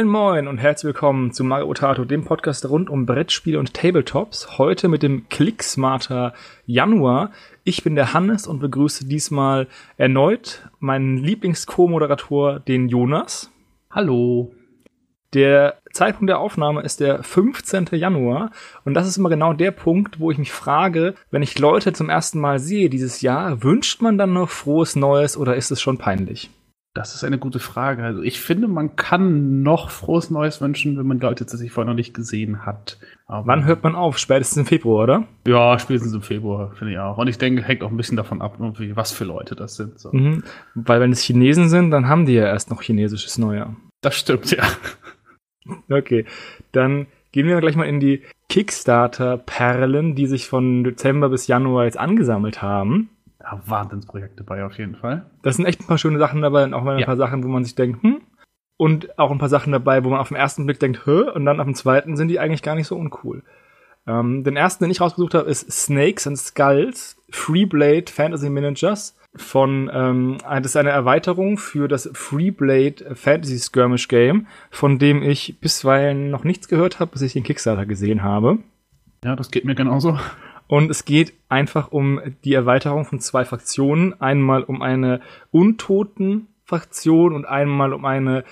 Moin Moin und herzlich willkommen zu Mario Otato, dem Podcast rund um Brettspiele und Tabletops. Heute mit dem Clicksmarter Januar. Ich bin der Hannes und begrüße diesmal erneut meinen Lieblings-Co-Moderator, den Jonas. Hallo. Der Zeitpunkt der Aufnahme ist der 15. Januar und das ist immer genau der Punkt, wo ich mich frage, wenn ich Leute zum ersten Mal sehe dieses Jahr, wünscht man dann noch frohes Neues oder ist es schon peinlich? Das ist eine gute Frage. Also ich finde, man kann noch frohes Neues wünschen, wenn man Leute tatsächlich vorher noch nicht gesehen hat. Aber Wann hört man auf? Spätestens im Februar, oder? Ja, spätestens im Februar, finde ich auch. Und ich denke, hängt auch ein bisschen davon ab, was für Leute das sind. So. Mhm. Weil wenn es Chinesen sind, dann haben die ja erst noch chinesisches Neujahr. Das stimmt, ja. Okay, dann gehen wir gleich mal in die Kickstarter-Perlen, die sich von Dezember bis Januar jetzt angesammelt haben ja, Wahnsinnsprojekte bei auf jeden Fall. Das sind echt ein paar schöne Sachen dabei und auch mal ein ja. paar Sachen, wo man sich denkt, hm, und auch ein paar Sachen dabei, wo man auf den ersten Blick denkt, hä, und dann auf dem zweiten sind die eigentlich gar nicht so uncool. Ähm, den ersten, den ich rausgesucht habe, ist Snakes and Skulls, Freeblade Fantasy Managers von, ähm, das ist eine Erweiterung für das Freeblade Fantasy Skirmish Game, von dem ich bisweilen noch nichts gehört habe, bis ich den Kickstarter gesehen habe. Ja, das geht mir genauso. Und es geht einfach um die Erweiterung von zwei Fraktionen. Einmal um eine Untoten-Fraktion und einmal um eine,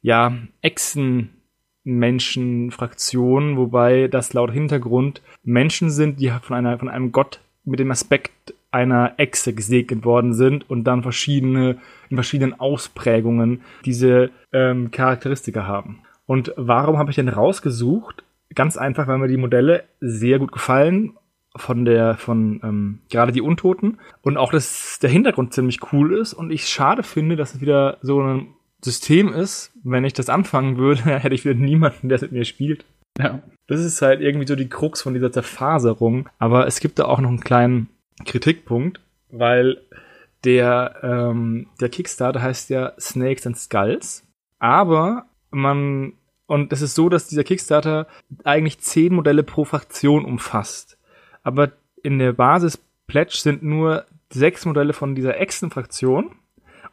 ja, Echsen-Menschen-Fraktion, wobei das laut Hintergrund Menschen sind, die von, einer, von einem Gott mit dem Aspekt einer Echse gesegnet worden sind und dann verschiedene, in verschiedenen Ausprägungen diese ähm, Charakteristika haben. Und warum habe ich denn rausgesucht? Ganz einfach, weil mir die Modelle sehr gut gefallen von der, von ähm, gerade die Untoten und auch, dass der Hintergrund ziemlich cool ist und ich schade finde, dass es wieder so ein System ist, wenn ich das anfangen würde, hätte ich wieder niemanden, der es mit mir spielt. Ja. Das ist halt irgendwie so die Krux von dieser Zerfaserung. Aber es gibt da auch noch einen kleinen Kritikpunkt, weil der, ähm, der Kickstarter heißt ja Snakes and Skulls. Aber man, und es ist so, dass dieser Kickstarter eigentlich zehn Modelle pro Fraktion umfasst aber in der Basis Pledge sind nur sechs Modelle von dieser Echsen-Fraktion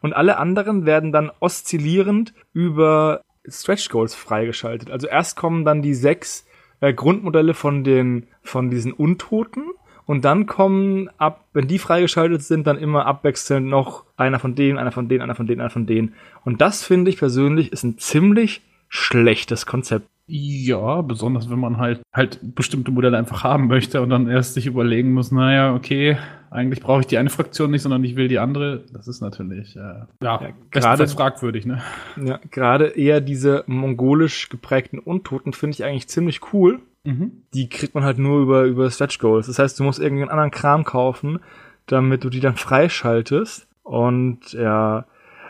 und alle anderen werden dann oszillierend über Stretch Goals freigeschaltet. Also erst kommen dann die sechs äh, Grundmodelle von den von diesen Untoten und dann kommen ab, wenn die freigeschaltet sind, dann immer abwechselnd noch einer von denen, einer von denen, einer von denen, einer von denen. Und das finde ich persönlich ist ein ziemlich schlechtes Konzept. Ja, besonders wenn man halt halt bestimmte Modelle einfach haben möchte und dann erst sich überlegen muss, naja, okay, eigentlich brauche ich die eine Fraktion nicht, sondern ich will die andere. Das ist natürlich äh, ja, ja gerade fragwürdig, ne? Ja, gerade eher diese mongolisch geprägten Untoten finde ich eigentlich ziemlich cool. Mhm. Die kriegt man halt nur über über Stretch Goals. Das heißt, du musst irgendeinen anderen Kram kaufen, damit du die dann freischaltest und ja,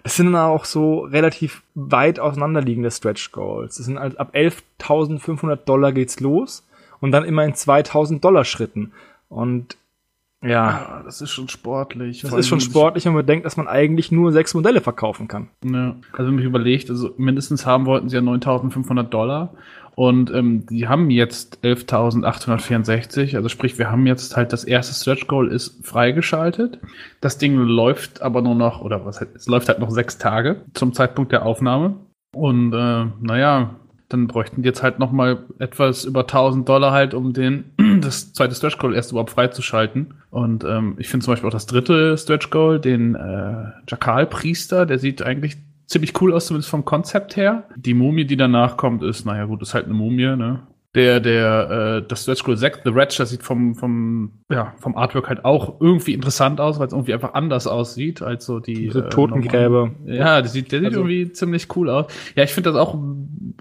es sind dann auch so relativ weit auseinanderliegende Stretch Goals. Es sind halt ab 11.500 Dollar geht's los und dann immer in 2.000 Dollar Schritten. Und ja, ah, das ist schon sportlich. Das ist schon sportlich, wenn man denkt, dass man eigentlich nur sechs Modelle verkaufen kann. Ja, also wenn mich überlegt, also mindestens haben wollten sie ja 9.500 Dollar und ähm, die haben jetzt 11.864, also sprich, wir haben jetzt halt das erste Stretch Goal ist freigeschaltet. Das Ding läuft aber nur noch, oder was, es läuft halt noch sechs Tage zum Zeitpunkt der Aufnahme. Und äh, naja, dann bräuchten die jetzt halt noch mal etwas über 1000 Dollar halt, um den das zweite Stretch Goal erst überhaupt freizuschalten. Und ähm, ich finde zum Beispiel auch das dritte Stretch Goal, den äh, Jakal Priester, der sieht eigentlich ziemlich cool aus, zumindest vom Konzept her. Die Mumie, die danach kommt, ist, naja gut, ist halt eine Mumie, ne? Der, der, äh, das Stretch Goal 6, The Wretch, das sieht vom, vom, ja, vom Artwork halt auch irgendwie interessant aus, weil es irgendwie einfach anders aussieht als so die. Diese äh, Totengräber. Ja, der sieht, der sieht also, irgendwie ziemlich cool aus. Ja, ich finde das auch,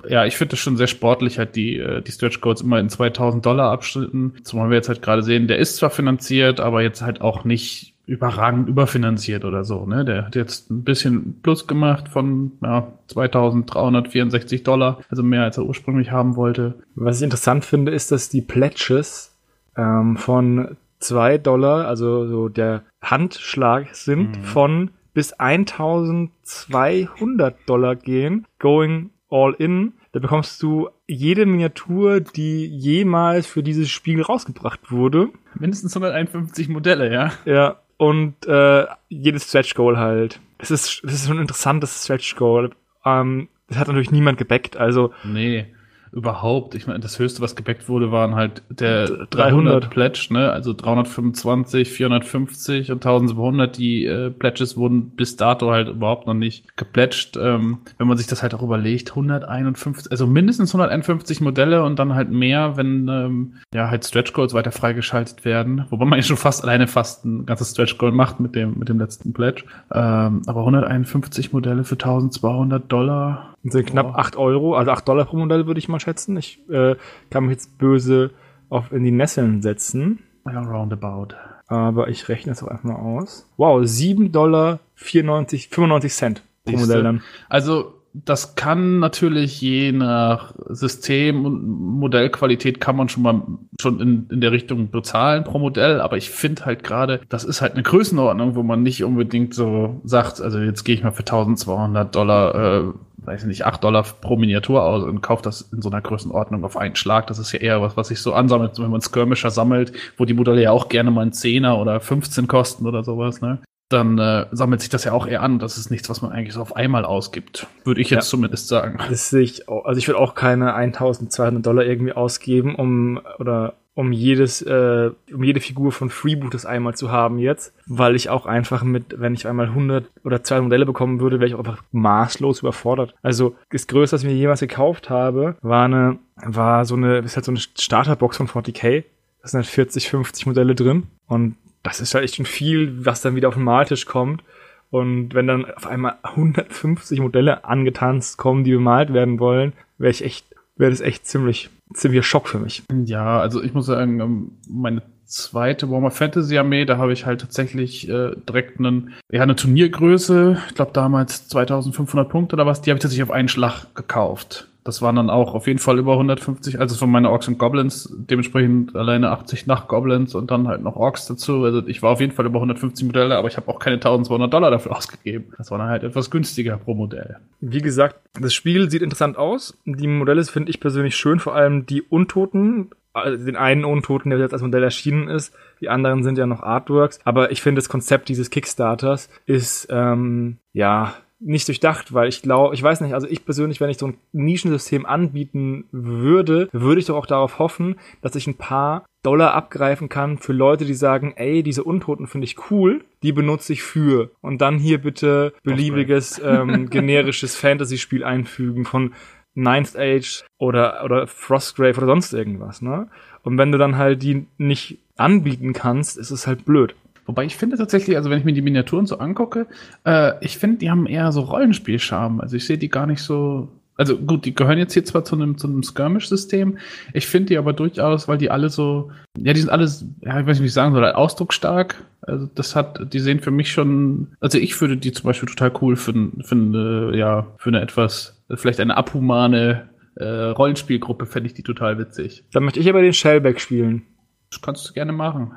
ja, ich finde das schon sehr sportlich, halt die, äh, die Stretch Goals immer in 2000 Dollar Abschnitten. Zumal wir jetzt halt gerade sehen, der ist zwar finanziert, aber jetzt halt auch nicht überragend überfinanziert oder so. Ne? Der hat jetzt ein bisschen Plus gemacht von ja, 2364 Dollar, also mehr als er ursprünglich haben wollte. Was ich interessant finde, ist, dass die Pledges ähm, von 2 Dollar, also so der Handschlag sind, mhm. von bis 1200 Dollar gehen, going all in. Da bekommst du jede Miniatur, die jemals für dieses Spiel rausgebracht wurde. Mindestens 151 Modelle, ja. Ja, und äh, jedes Stretch Goal halt. Es ist, es ist schon ein interessantes Stretch Goal. Ähm, das hat natürlich niemand gebackt, also. Nee. Überhaupt, ich meine, das höchste, was gebackt wurde, waren halt der 300. 300 Pledge, ne? Also 325, 450 und 1200. Die äh, Pledges wurden bis dato halt überhaupt noch nicht gepledged. Ähm, wenn man sich das halt auch überlegt, 151, also mindestens 151 Modelle und dann halt mehr, wenn ähm, ja halt Stretch Goals weiter freigeschaltet werden. Wobei man ja schon fast alleine fast ein ganzes Stretch Goal macht mit dem mit dem letzten Pledge. Ähm, aber 151 Modelle für 1200 Dollar. Das sind knapp Boah. 8 Euro, also 8 Dollar pro Modell würde ich mal schätzen. Ich äh, kann mich jetzt böse auf in die Nesseln setzen, Ja, roundabout. aber ich rechne es auch einfach mal aus. Wow, 7 Dollar 94, 95 Cent pro. Modell dann. Also das kann natürlich je nach System und Modellqualität kann man schon mal schon in, in der Richtung bezahlen pro Modell, aber ich finde halt gerade, das ist halt eine Größenordnung, wo man nicht unbedingt so sagt, also jetzt gehe ich mal für 1200 Dollar, äh, weiß ich nicht, 8 Dollar pro Miniatur aus und kaufe das in so einer Größenordnung auf einen Schlag. Das ist ja eher was, was sich so ansammelt, wenn man Skirmisher sammelt, wo die Modelle ja auch gerne mal einen Zehner oder 15 kosten oder sowas, ne? dann äh, sammelt sich das ja auch eher an. Das ist nichts, was man eigentlich so auf einmal ausgibt. Würde ich jetzt Ja. zumindest sagen. Das sehe ich auch. Also ich würde auch keine 1200 Dollar irgendwie ausgeben, um oder um jedes, äh, um jede Figur von Freebooters einmal zu haben jetzt, weil ich auch einfach mit, wenn ich einmal 100 oder 200 Modelle bekommen würde, wäre ich auch einfach maßlos überfordert. Also das Größte, was ich mir jemals gekauft habe, war eine, war so eine, ist halt so eine Starterbox von 40k. Da sind halt 40, 50 Modelle drin und das ist halt echt schon viel, was dann wieder auf den Maltisch kommt. Und wenn dann auf einmal 150 Modelle angetanzt kommen, die bemalt werden wollen, wäre ich echt, wäre das echt ziemlich, ziemlicher Schock für mich. Ja, also ich muss sagen, ähm, meine zweite Warhammer Fantasy Armee, da habe ich halt tatsächlich äh, direkt einen, ja, eine Turniergröße, ich glaube damals 2500 Punkte oder was, die habe ich tatsächlich auf einen Schlag gekauft. Das waren dann auch auf jeden Fall über 150, also von meiner Orks und Goblins, dementsprechend alleine 80 nach Goblins und dann halt noch Orks dazu. Also ich war auf jeden Fall über 150 Modelle, aber ich habe auch keine 1200 Dollar dafür ausgegeben. Das war dann halt etwas günstiger pro Modell. Wie gesagt, das Spiel sieht interessant aus. Die Modelle finde ich persönlich schön, vor allem die Untoten. Also den einen Untoten, der jetzt als Modell erschienen ist. Die anderen sind ja noch Artworks. Aber ich finde, das Konzept dieses Kickstarters ist, ähm, ja, nicht durchdacht, weil ich glaube, ich weiß nicht, also ich persönlich, wenn ich so ein Nischensystem anbieten würde, würde ich doch auch darauf hoffen, dass ich ein paar Dollar abgreifen kann für Leute, die sagen, ey, diese Untoten finde ich cool, die benutze ich für. Und dann hier bitte beliebiges, ähm, generisches Fantasy-Spiel einfügen von Ninth Age oder, oder Frostgrave oder sonst irgendwas, ne? Und wenn du dann halt die nicht anbieten kannst, ist es halt blöd. Wobei ich finde tatsächlich, also wenn ich mir die Miniaturen so angucke, äh, ich finde, die haben eher so Rollenspielscharme. Also ich sehe die gar nicht so. Also gut, die gehören jetzt hier zwar zu einem, zu einem Skirmish-System, ich finde die aber durchaus, weil die alle so, ja, die sind alles, ja, ich weiß nicht, wie ich sagen soll, ausdrucksstark. Also das hat, die sehen für mich schon, also ich würde die zum Beispiel total cool für, für eine, ja, für eine etwas, vielleicht eine abhumane äh, Rollenspielgruppe fände ich die total witzig. Dann möchte ich aber den Shellback spielen. Das kannst du gerne machen.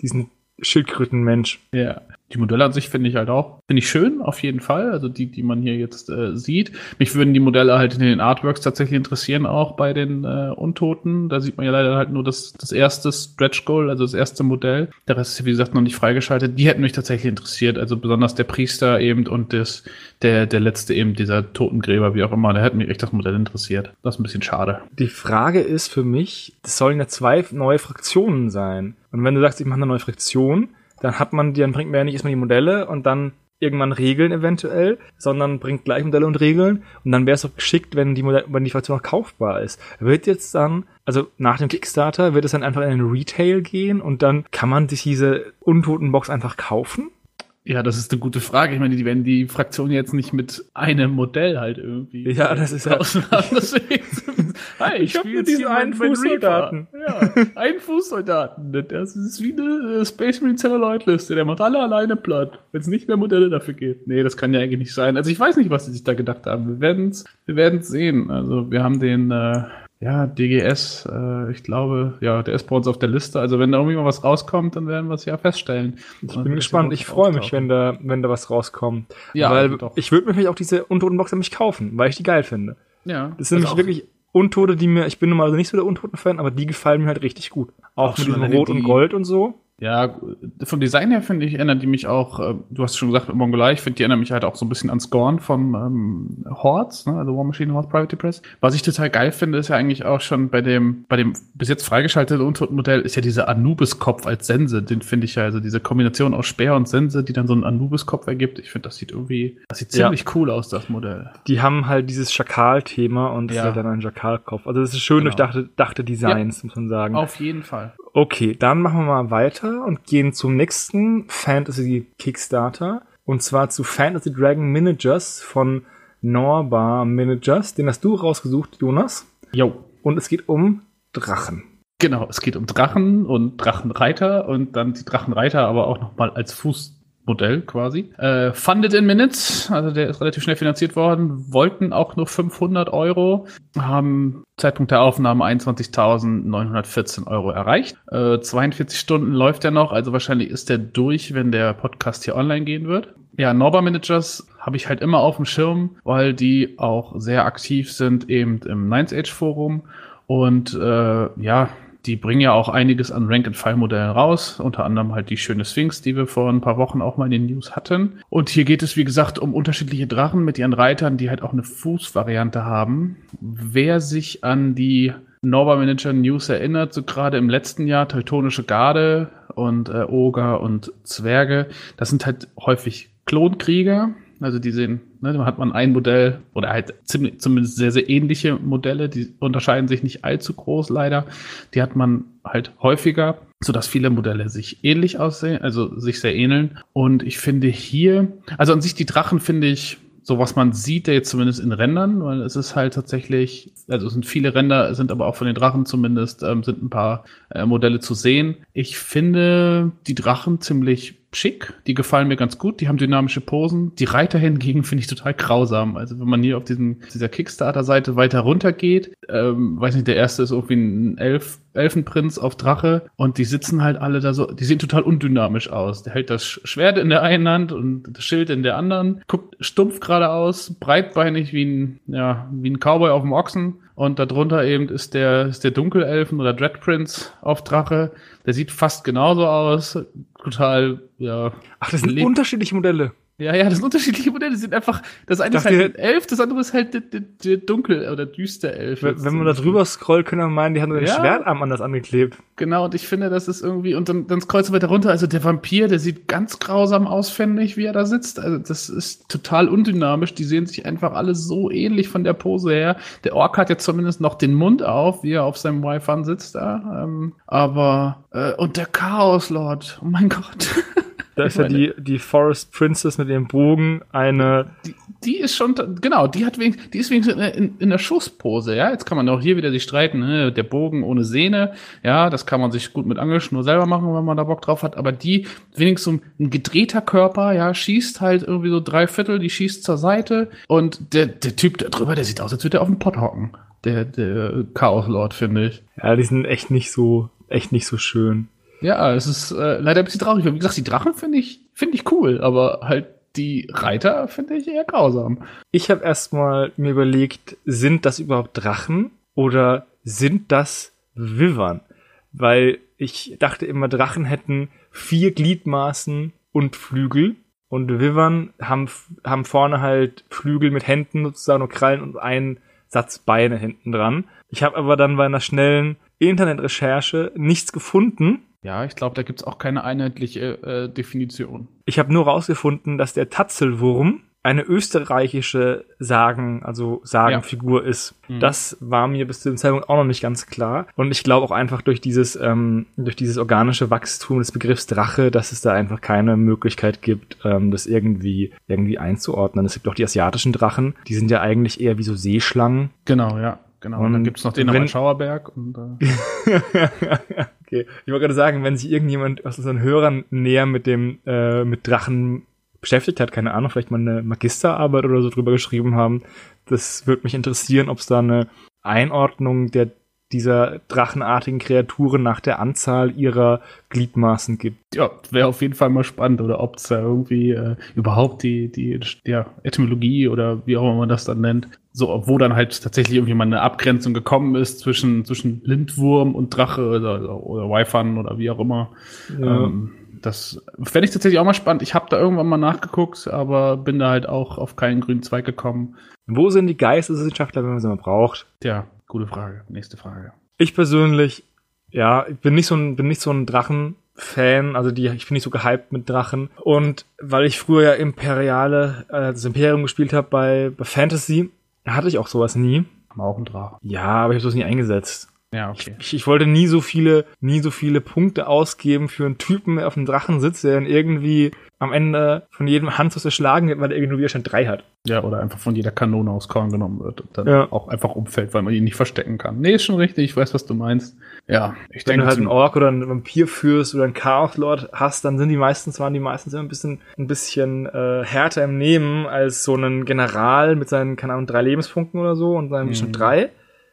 Diesen Schildkrötenmensch. Ja. Die Modelle an sich finde ich halt auch, finde ich schön, auf jeden Fall. Also die, die man hier jetzt äh, sieht. Mich würden die Modelle halt in den Artworks tatsächlich interessieren, auch bei den äh, Untoten. Da sieht man ja leider halt nur das, das erste Stretch Goal, also das erste Modell. Der Rest ist, wie gesagt, noch nicht freigeschaltet. Die hätten mich tatsächlich interessiert. Also besonders der Priester eben und das, der, der letzte eben, dieser Totengräber, wie auch immer. Da hätte mich echt das Modell interessiert. Das ist ein bisschen schade. Die Frage ist für mich, es sollen ja zwei neue Fraktionen sein. Und wenn du sagst, ich mache eine neue Fraktion, dann hat man, dann bringt man ja nicht erstmal die Modelle und dann irgendwann Regeln eventuell, sondern bringt gleich Modelle und Regeln. Und dann wäre es doch geschickt, wenn die, Modell, wenn die Fraktion auch kaufbar ist. Wird jetzt dann, also nach dem Kickstarter, wird es dann einfach in den Retail gehen und dann kann man sich diese Untotenbox einfach kaufen? Ja, das ist eine gute Frage. Ich meine, die werden die Fraktion jetzt nicht mit einem Modell halt irgendwie. Ja, das ist ja- Hi, Ich hab spiel nur jetzt diesen einen Fußsoldaten. Ja, einen Fußsoldaten. Das ist wie eine äh, Space Marine Celluloid-Liste. Der macht alle alleine platt, wenn es nicht mehr Modelle dafür gibt. Nee, das kann ja eigentlich nicht sein. Also ich weiß nicht, was sie sich da gedacht haben. Wir werden's, wir werden's sehen. Also wir haben den, äh, ja, DGS, äh, ich glaube, ja, der ist bei uns auf der Liste. Also wenn da irgendwie mal was rauskommt, dann werden wir es ja feststellen. Ich bin gespannt. Ich freue mich, wenn da, wenn da was rauskommt. Ja, weil doch. ich würde mir vielleicht auch diese Untotenbox nämlich kaufen, weil ich die geil finde. Ja, Das sind nämlich wirklich Untote, die mir, ich bin normalerweise nicht so der Untoten-Fan, aber die gefallen mir halt richtig gut. Auch, Auch mit schon diesem Rot und die- Gold und so. Ja, vom Design her finde ich, erinnert die mich auch, äh, du hast schon gesagt, Mongolei, ich finde, die erinnern mich halt auch so ein bisschen an Scorn von ähm, Hordes, ne, also War Machine Horde Private Press. Was ich total geil finde, ist ja eigentlich auch schon bei dem, bei dem bis jetzt freigeschalteten Untoten-Modell ist ja dieser Anubis-Kopf als Sense, den finde ich ja, also diese Kombination aus Speer und Sense, die dann so einen Anubis-Kopf ergibt. Ich finde, das sieht irgendwie, das sieht ziemlich ja. cool aus, das Modell. Die haben halt dieses Schakal-Thema und ja. ist halt dann ein Schakal-Kopf. Also das ist schön genau. durchdachte dachte Designs, ja. muss man sagen. Auf jeden Fall. Okay, dann machen wir mal weiter und gehen zum nächsten Fantasy Kickstarter. Und zwar zu Fantasy Dragon Managers von Norbar Managers. Den hast du rausgesucht, Jonas. Jo. Und es geht um Drachen. Genau, es geht um Drachen und Drachenreiter und dann die Drachenreiter aber auch nochmal als Fuß Modell quasi. Äh, funded in Minutes, also der ist relativ schnell finanziert worden, wollten auch nur 500 Euro, haben Zeitpunkt der Aufnahme 21.914 Euro erreicht. Äh, 42 Stunden läuft er noch, also wahrscheinlich ist der durch, wenn der Podcast hier online gehen wird. Ja, Norba Managers habe ich halt immer auf dem Schirm, weil die auch sehr aktiv sind eben im Nines Age Forum und äh, ja, die bringen ja auch einiges an Rank-and-File-Modellen raus, unter anderem halt die schöne Sphinx, die wir vor ein paar Wochen auch mal in den News hatten. Und hier geht es, wie gesagt, um unterschiedliche Drachen mit ihren Reitern, die halt auch eine Fußvariante haben. Wer sich an die Nova Manager News erinnert, so gerade im letzten Jahr, Teutonische Garde und äh, Oger und Zwerge, das sind halt häufig Klonkrieger, also die sehen, ne, da hat man ein Modell oder halt ziemlich, zumindest sehr, sehr ähnliche Modelle, die unterscheiden sich nicht allzu groß leider. Die hat man halt häufiger, sodass viele Modelle sich ähnlich aussehen, also sich sehr ähneln. Und ich finde hier, also an sich die Drachen finde ich so was man sieht, der jetzt zumindest in Rändern, weil es ist halt tatsächlich, also es sind viele Ränder, sind aber auch von den Drachen zumindest, ähm, sind ein paar äh, Modelle zu sehen. Ich finde die Drachen ziemlich schick, die gefallen mir ganz gut, die haben dynamische Posen. Die Reiter hingegen finde ich total grausam. Also wenn man hier auf diesem, dieser Kickstarter-Seite weiter runter geht, ähm, weiß nicht, der erste ist irgendwie ein Elf, Elfenprinz auf Drache und die sitzen halt alle da so, die sehen total undynamisch aus. Der hält das Schwert in der einen Hand und das Schild in der anderen, guckt stumpf geradeaus, breitbeinig wie ein, ja, wie ein Cowboy auf dem Ochsen und darunter eben ist der, ist der Dunkelelfen oder Dread Prince auf Drache. Der sieht fast genauso aus. Total, ja. Ach, das sind unterschiedliche Modelle. Ja, ja, das sind unterschiedliche Modelle. Die sind einfach, das eine ist halt ein Elf, das andere ist halt der, der, der dunkel oder düster Elf. Wenn, wenn man da drüber scrollt, können wir meinen, die haben nur den ja. Schwertarm anders angeklebt. Genau, und ich finde, das ist irgendwie, und dann, dann scrollst du weiter runter, also der Vampir, der sieht ganz grausam aus, finde ich, wie er da sitzt. Also das ist total undynamisch. Die sehen sich einfach alle so ähnlich von der Pose her. Der Ork hat jetzt zumindest noch den Mund auf, wie er auf seinem Wi-Fi sitzt da. Ähm, aber, äh, und der Chaos Lord, oh mein Gott. Da ist ja die, die Forest Princess mit ihrem Bogen eine. Die, die ist schon, genau, die hat wenigstens, die ist wenigstens in, in, in der Schusspose, ja. Jetzt kann man auch hier wieder sich streiten, ne? der Bogen ohne Sehne, ja, das kann man sich gut mit Angelschnur selber machen, wenn man da Bock drauf hat. Aber die, wenigstens so ein gedrehter Körper, ja, schießt halt irgendwie so drei Viertel, die schießt zur Seite und der, der Typ da drüber, der sieht aus, als würde er auf dem Pott hocken. Der, der Chaos Lord, finde ich. Ja, die sind echt nicht so, echt nicht so schön. Ja, es ist äh, leider ein bisschen traurig. Wie gesagt, die Drachen finde ich, finde ich cool, aber halt die Reiter finde ich eher grausam. Ich habe erstmal mir überlegt, sind das überhaupt Drachen oder sind das Wivern? Weil ich dachte immer, Drachen hätten vier Gliedmaßen und Flügel. Und Wivern haben, haben vorne halt Flügel mit Händen sozusagen und Krallen und einen Satz Beine hinten dran. Ich habe aber dann bei einer schnellen Internetrecherche nichts gefunden, ja, ich glaube, da gibt's auch keine einheitliche äh, Definition. Ich habe nur rausgefunden, dass der Tatzelwurm eine österreichische Sagen, also Sagenfigur ja. ist. Mhm. Das war mir bis zu dem Zeitpunkt auch noch nicht ganz klar. Und ich glaube auch einfach durch dieses, ähm, durch dieses organische Wachstum des Begriffs Drache, dass es da einfach keine Möglichkeit gibt, ähm, das irgendwie, irgendwie einzuordnen. Es gibt auch die asiatischen Drachen, die sind ja eigentlich eher wie so Seeschlangen. Genau, ja. Genau, und, und dann gibt's noch den wenn, am Schauerberg. Und, äh okay. Ich wollte gerade sagen, wenn sich irgendjemand aus unseren Hörern näher mit dem äh, mit Drachen beschäftigt hat, keine Ahnung, vielleicht mal eine Magisterarbeit oder so drüber geschrieben haben, das würde mich interessieren, ob es da eine Einordnung der dieser drachenartigen Kreaturen nach der Anzahl ihrer Gliedmaßen gibt. Ja, wäre auf jeden Fall mal spannend, oder ob es da irgendwie äh, überhaupt die, die ja, Etymologie oder wie auch immer man das dann nennt, so, wo dann halt tatsächlich irgendwie mal eine Abgrenzung gekommen ist zwischen, zwischen Lindwurm und Drache oder, oder Wi-Fi oder wie auch immer. Ja. Ähm, das fände ich tatsächlich auch mal spannend. Ich habe da irgendwann mal nachgeguckt, aber bin da halt auch auf keinen grünen Zweig gekommen. Wo sind die Geisteswissenschaftler, wenn man sie mal braucht? Tja, gute Frage. Nächste Frage. Ich persönlich, ja, ich bin nicht so ein, bin nicht so ein Drachen-Fan, also die, ich bin nicht so gehypt mit Drachen. Und weil ich früher ja Imperiale, äh, das Imperium gespielt habe bei, bei Fantasy, hatte ich auch sowas nie. Haben auch einen Drachen. Ja, aber ich habe das nie eingesetzt. Ja, okay. Ich, ich, wollte nie so viele, nie so viele Punkte ausgeben für einen Typen, der auf dem Drachen sitzt, der dann irgendwie am Ende von jedem Hans erschlagen wird, weil er irgendwie nur Widerstand drei hat. Ja, oder einfach von jeder Kanone aus Korn genommen wird und dann ja. auch einfach umfällt, weil man ihn nicht verstecken kann. Nee, ist schon richtig, ich weiß, was du meinst. Ja, ich Wenn denke. Wenn du halt einen Ork oder einen Vampir führst oder einen Chaos Lord hast, dann sind die meistens, waren die meistens immer ein bisschen, ein bisschen äh, härter im Nehmen als so ein General mit seinen, keine Ahnung, drei Lebenspunkten oder so und seinem mhm. schon drei.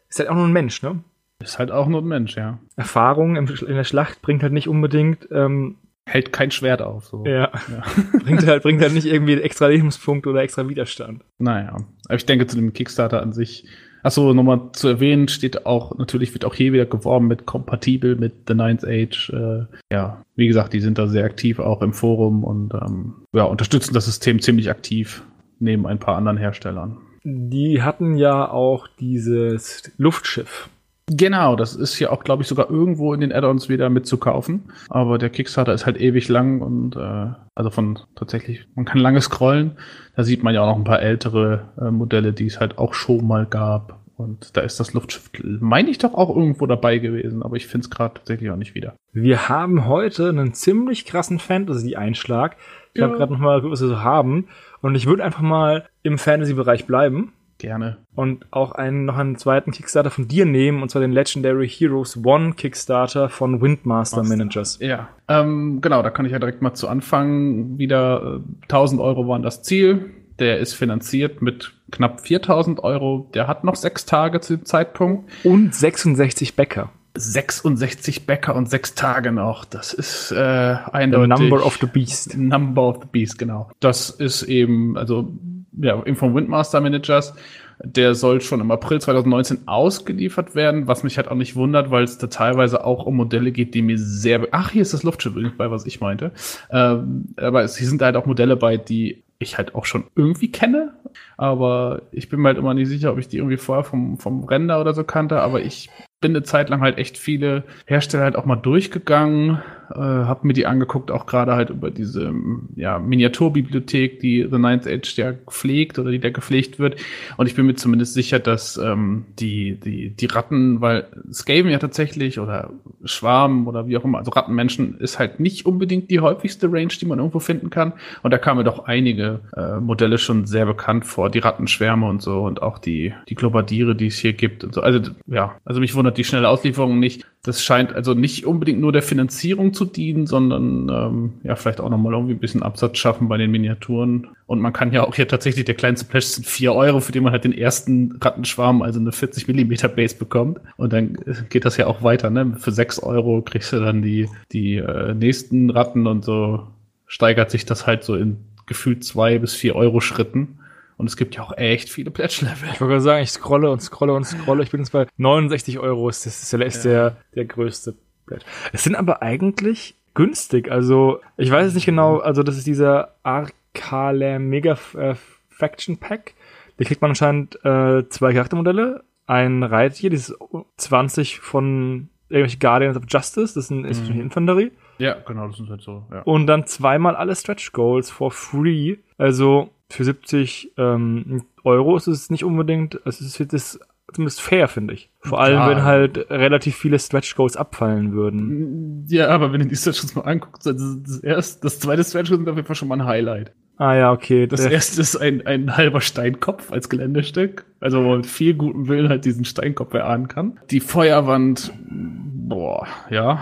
Ist halt auch nur ein Mensch, ne? Ist halt auch nur ein Mensch, ja. Erfahrung in der Schlacht bringt halt nicht unbedingt. Ähm, Hält kein Schwert auf. So. Ja. ja. bringt, halt, bringt halt nicht irgendwie extra Lebenspunkte oder extra Widerstand. Naja. Aber ich denke, zu dem Kickstarter an sich. Achso, nochmal zu erwähnen, steht auch, natürlich wird auch hier wieder geworben mit kompatibel mit The Ninth Age. Äh, ja, wie gesagt, die sind da sehr aktiv auch im Forum und ähm, ja, unterstützen das System ziemlich aktiv neben ein paar anderen Herstellern. Die hatten ja auch dieses Luftschiff Genau, das ist ja auch, glaube ich, sogar irgendwo in den Add-ons wieder mitzukaufen. Aber der Kickstarter ist halt ewig lang und äh, also von tatsächlich, man kann lange scrollen. Da sieht man ja auch noch ein paar ältere äh, Modelle, die es halt auch schon mal gab. Und da ist das Luftschiff, meine ich doch auch irgendwo dabei gewesen, aber ich finde es gerade tatsächlich auch nicht wieder. Wir haben heute einen ziemlich krassen Fantasy-Einschlag. Ich ja. habe gerade noch mal, was wir so haben. Und ich würde einfach mal im Fantasy-Bereich bleiben. Gerne. Und auch einen, noch einen zweiten Kickstarter von dir nehmen, und zwar den Legendary Heroes One Kickstarter von Windmaster Master. Managers. Ja, ähm, genau, da kann ich ja direkt mal zu Anfang wieder. Äh, 1000 Euro waren das Ziel. Der ist finanziert mit knapp 4000 Euro. Der hat noch sechs Tage zu dem Zeitpunkt. Und 66 Bäcker. 66 Bäcker und sechs Tage noch. Das ist äh, eindeutig. The number of the Beast. Number of the Beast, genau. Das ist eben, also ja, eben vom Windmaster Managers. Der soll schon im April 2019 ausgeliefert werden, was mich halt auch nicht wundert, weil es da teilweise auch um Modelle geht, die mir sehr. Ach, hier ist das Luftschiff übrigens bei, was ich meinte. Ähm, aber es, hier sind halt auch Modelle bei, die ich halt auch schon irgendwie kenne, aber ich bin mir halt immer nicht sicher, ob ich die irgendwie vorher vom, vom Render oder so kannte, aber ich bin eine Zeit lang halt echt viele Hersteller halt auch mal durchgegangen, äh, habe mir die angeguckt, auch gerade halt über diese ja, Miniaturbibliothek, die The Ninth Age ja pflegt oder die da gepflegt wird. Und ich bin mir zumindest sicher, dass ähm, die, die, die Ratten, weil Skaven ja tatsächlich oder Schwarm oder wie auch immer, also Rattenmenschen ist halt nicht unbedingt die häufigste Range, die man irgendwo finden kann. Und da kamen doch einige äh, Modelle schon sehr bekannt vor, die Rattenschwärme und so und auch die, die Globadiere, die es hier gibt und so. Also ja, also mich wundert die schnelle Auslieferung nicht. Das scheint also nicht unbedingt nur der Finanzierung zu dienen, sondern ähm, ja, vielleicht auch nochmal irgendwie ein bisschen Absatz schaffen bei den Miniaturen. Und man kann ja auch hier tatsächlich, der kleinste Splash sind vier Euro, für den man halt den ersten Rattenschwarm, also eine 40 Millimeter Base bekommt. Und dann geht das ja auch weiter, ne? Für sechs Euro kriegst du dann die, die äh, nächsten Ratten und so steigert sich das halt so in gefühlt zwei bis vier Euro Schritten. Und es gibt ja auch echt viele Pledge-Level. Ich wollte sagen, ich scrolle und scrolle und scrolle. Ich bin jetzt bei 69 Euro. Das ist, der, ist der, der größte Pledge. Es sind aber eigentlich günstig. Also, ich weiß es nicht genau. Also, das ist dieser Arcale Mega äh, Faction Pack. Da kriegt man anscheinend äh, zwei Charaktermodelle. Ein Reittier, dieses 20 von irgendwelche Guardians of Justice. Das ist, ein, ist mhm. Infanterie. Ja, genau, das sind halt so. Ja. Und dann zweimal alle Stretch Goals for free. Also für 70 ähm, Euro ist es nicht unbedingt, es ist, es ist zumindest fair, finde ich. Vor allem, ja. wenn halt relativ viele Stretch Goals abfallen würden. Ja, aber wenn du die Stretch Goals mal anguckst, also das, erste, das zweite Stretch Goal ist auf jeden Fall schon mal ein Highlight. Ah ja, okay. Das erste ist ein, ein halber Steinkopf als Geländestück. Also wo man mit viel gutem Willen halt diesen Steinkopf erahnen kann. Die Feuerwand, boah, ja.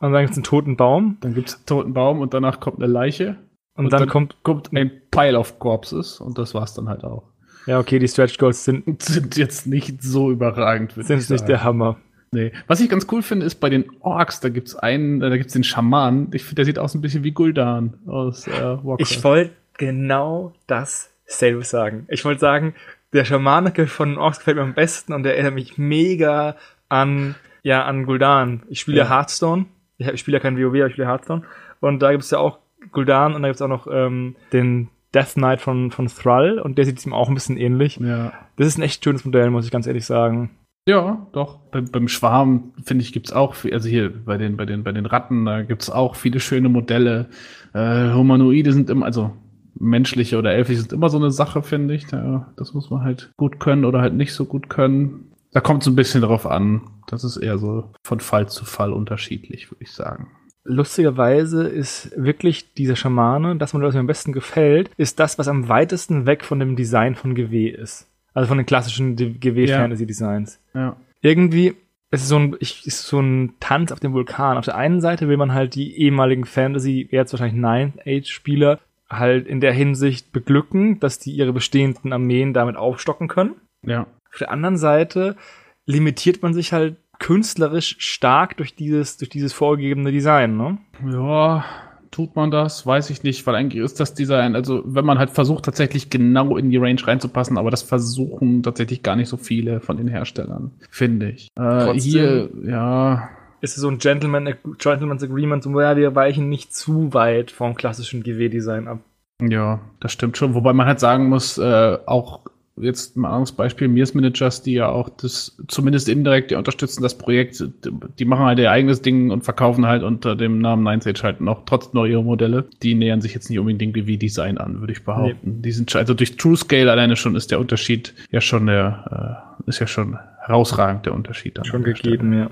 Und dann gibt's einen toten Baum. Dann gibt's einen toten Baum und danach kommt eine Leiche. Und, und dann, dann, kommt, kommt ein Pile of Corpses und das war's dann halt auch. Ja, okay, die Stretch Goals sind, sind jetzt nicht so überragend. Sind nicht der Hammer. Nee. Was ich ganz cool finde, ist bei den Orks, da gibt's einen, da gibt's den Schaman. Ich finde, der sieht aus ein bisschen wie Guldan aus äh, Warcraft. Ich wollte genau dasselbe sagen. Ich wollte sagen, der Schamanike von Orks gefällt mir am besten und der erinnert mich mega an, ja, an Guldan. Ich spiele ja. Hearthstone. Ich, ich spiele ja kein WoW, aber ich spiele Hearthstone. Und da gibt's ja auch Guldan und da gibt's auch noch ähm, den Death Knight von, von Thrall und der sieht ihm auch ein bisschen ähnlich. Ja. Das ist ein echt schönes Modell, muss ich ganz ehrlich sagen. Ja, doch. Bei, beim Schwarm, finde ich, gibt's auch, viel, also hier bei den, bei den, bei den Ratten, da gibt's auch viele schöne Modelle. Äh, Humanoide sind immer, also menschliche oder elfliche sind immer so eine Sache, finde ich. Da, das muss man halt gut können oder halt nicht so gut können. Da kommt es ein bisschen drauf an. Das ist eher so von Fall zu Fall unterschiedlich, würde ich sagen. Lustigerweise ist wirklich dieser Schamane, das Modell, was mir am besten gefällt, ist das, was am weitesten weg von dem Design von GW ist. Also von den klassischen GW-Fantasy-Designs. Ja. Irgendwie es ist so ein, ich, ist so ein Tanz auf dem Vulkan. Auf der einen Seite will man halt die ehemaligen Fantasy, jetzt wahrscheinlich Nine-Age-Spieler, halt in der Hinsicht beglücken, dass die ihre bestehenden Armeen damit aufstocken können. Ja. Auf der anderen Seite limitiert man sich halt künstlerisch stark durch dieses, durch dieses vorgegebene Design, ne? Ja, tut man das? Weiß ich nicht, weil eigentlich ist das Design, also wenn man halt versucht, tatsächlich genau in die Range reinzupassen, aber das versuchen tatsächlich gar nicht so viele von den Herstellern, finde ich. Äh, hier, ja. Ist es so ein Gentleman, Gentleman's Agreement, so, ja, wir weichen nicht zu weit vom klassischen GW-Design ab. Ja, das stimmt schon. Wobei man halt sagen muss, äh, auch jetzt mal als Beispiel Mirs Managers, die ja auch das zumindest indirekt die unterstützen das Projekt, die machen halt ihr eigenes Ding und verkaufen halt unter dem Namen Nine Sage halt noch trotzdem noch ihre Modelle. Die nähern sich jetzt nicht unbedingt wie Design an, würde ich behaupten. Nee. Die sind also durch True Scale alleine schon ist der Unterschied ja schon der äh, ist ja schon herausragend der Unterschied. Schon gegeben, ja.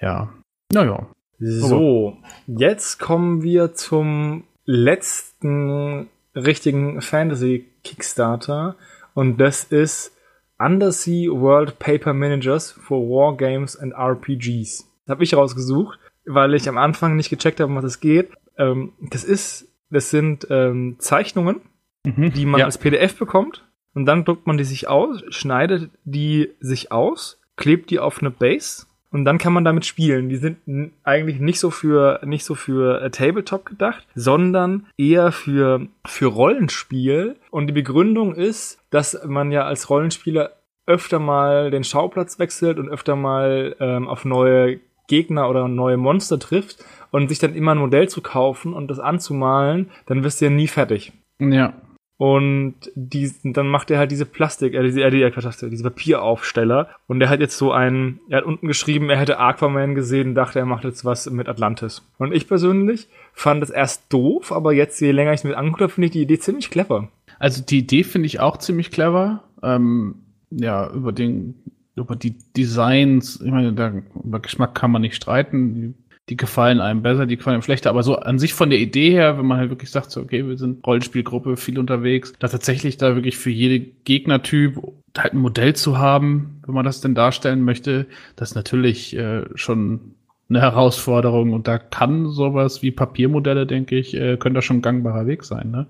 Ja. Naja. So, jetzt kommen wir zum letzten richtigen Fantasy Kickstarter und das ist Undersea World Paper Managers for Wargames and RPGs. Das habe ich rausgesucht, weil ich am Anfang nicht gecheckt habe, um was es geht. Ähm, das ist, das sind ähm, Zeichnungen, mhm, die man ja. als PDF bekommt und dann druckt man die sich aus, schneidet die sich aus, klebt die auf eine Base und dann kann man damit spielen. Die sind eigentlich nicht so für nicht so für äh, Tabletop gedacht, sondern eher für für Rollenspiel. Und die Begründung ist, dass man ja als Rollenspieler öfter mal den Schauplatz wechselt und öfter mal ähm, auf neue Gegner oder neue Monster trifft und sich dann immer ein Modell zu kaufen und das anzumalen, dann wirst du ja nie fertig. Ja. Und die, dann macht er halt diese Plastik, äh, diese, äh, die, äh, diese Papieraufsteller. Und er hat jetzt so einen, er hat unten geschrieben, er hätte Aquaman gesehen, dachte, er macht jetzt was mit Atlantis. Und ich persönlich fand es erst doof, aber jetzt, je länger ich es mir angucke, finde ich die Idee ziemlich clever. Also die Idee finde ich auch ziemlich clever. Ähm, ja, über den, über die Designs, ich meine, da, über Geschmack kann man nicht streiten. Die gefallen einem besser, die gefallen einem schlechter. Aber so an sich von der Idee her, wenn man halt wirklich sagt, so, okay, wir sind Rollenspielgruppe, viel unterwegs, da tatsächlich da wirklich für jede Gegnertyp halt ein Modell zu haben, wenn man das denn darstellen möchte, das ist natürlich äh, schon eine Herausforderung und da kann sowas wie Papiermodelle, denke ich, äh, könnte da schon ein gangbarer Weg sein. Ne?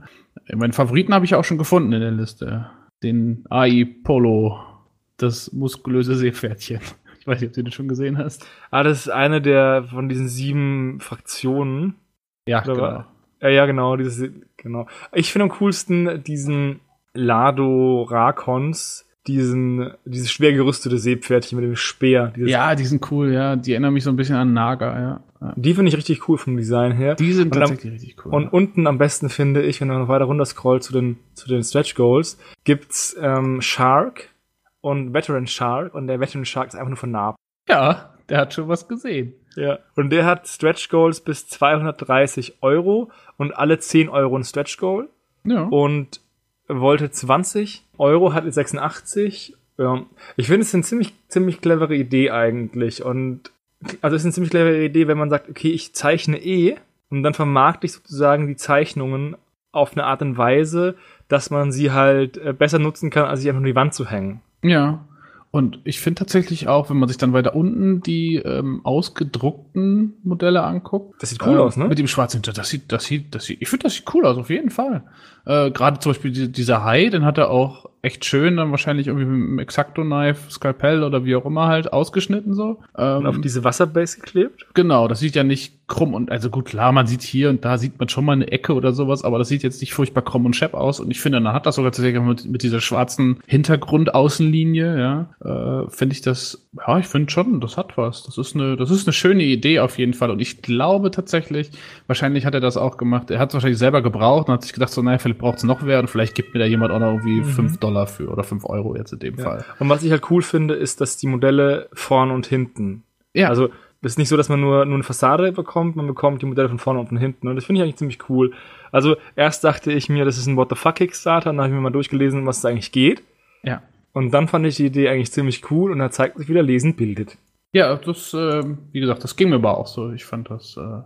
Meinen Favoriten habe ich auch schon gefunden in der Liste. Den AI Polo, das muskulöse Seepferdchen. Ich weiß nicht, ob du den schon gesehen hast. Ah, das ist eine der von diesen sieben Fraktionen. Ja, Oder genau. Ja, ja, genau, dieses, genau. Ich finde am coolsten diesen Lado Rakons, diesen, dieses schwer gerüstete Seepferdchen mit dem Speer. Ja, die sind cool, ja. Die erinnern mich so ein bisschen an Naga, ja. ja. Die finde ich richtig cool vom Design her. Die sind und tatsächlich am, richtig cool. Und ja. unten am besten finde ich, wenn man noch weiter runter scrollt zu den, zu den Stretch Goals, gibt's ähm, Shark, und Veteran Shark und der Veteran Shark ist einfach nur von Narb. Ja, der hat schon was gesehen. Ja, und der hat Stretch Goals bis 230 Euro und alle 10 Euro ein Stretch Goal. Ja. Und wollte 20 Euro, hat jetzt 86. Ja. Ich finde es eine ziemlich, ziemlich clevere Idee eigentlich. Und also es ist eine ziemlich clevere Idee, wenn man sagt, okay, ich zeichne eh und dann vermarkte ich sozusagen die Zeichnungen auf eine Art und Weise, dass man sie halt äh, besser nutzen kann, als sie einfach nur die Wand zu hängen. Ja. Und ich finde tatsächlich auch, wenn man sich dann weiter unten die ähm, ausgedruckten Modelle anguckt. Das sieht cool äh, aus, ne? Mit dem schwarzen Das sieht, das sieht, das sieht, ich finde, das sieht cool aus, auf jeden Fall. Äh, Gerade zum Beispiel die, dieser Hai, den hat er auch echt schön, dann wahrscheinlich irgendwie mit einem Exacto-Knife, Skalpell oder wie auch immer halt ausgeschnitten so. Ähm, und auf diese Wasserbase geklebt? Genau, das sieht ja nicht krumm und, also gut, klar, man sieht hier und da sieht man schon mal eine Ecke oder sowas, aber das sieht jetzt nicht furchtbar krumm und schepp aus und ich finde, dann hat das sogar tatsächlich mit, mit dieser schwarzen Hintergrundaußenlinie, ja, äh, finde ich das, ja, ich finde schon, das hat was. Das ist eine, das ist eine schöne Idee auf jeden Fall und ich glaube tatsächlich, wahrscheinlich hat er das auch gemacht, er hat es wahrscheinlich selber gebraucht und hat sich gedacht so, naja, vielleicht braucht es noch wer und vielleicht gibt mir da jemand auch noch irgendwie mhm. fünf Dollar für oder fünf Euro jetzt in dem ja. Fall. Und was ich halt cool finde, ist, dass die Modelle vorn und hinten, ja. also es ist nicht so, dass man nur, nur eine Fassade bekommt, man bekommt die Modelle von vorne und von hinten. Und das finde ich eigentlich ziemlich cool. Also erst dachte ich mir, das ist ein What the fuck Kickstarter, dann habe ich mir mal durchgelesen, was da eigentlich geht. Ja. Und dann fand ich die Idee eigentlich ziemlich cool und da zeigt sich wieder, Lesen bildet. Ja, das, äh, wie gesagt, das ging mir aber auch so. Ich fand das, äh, ja,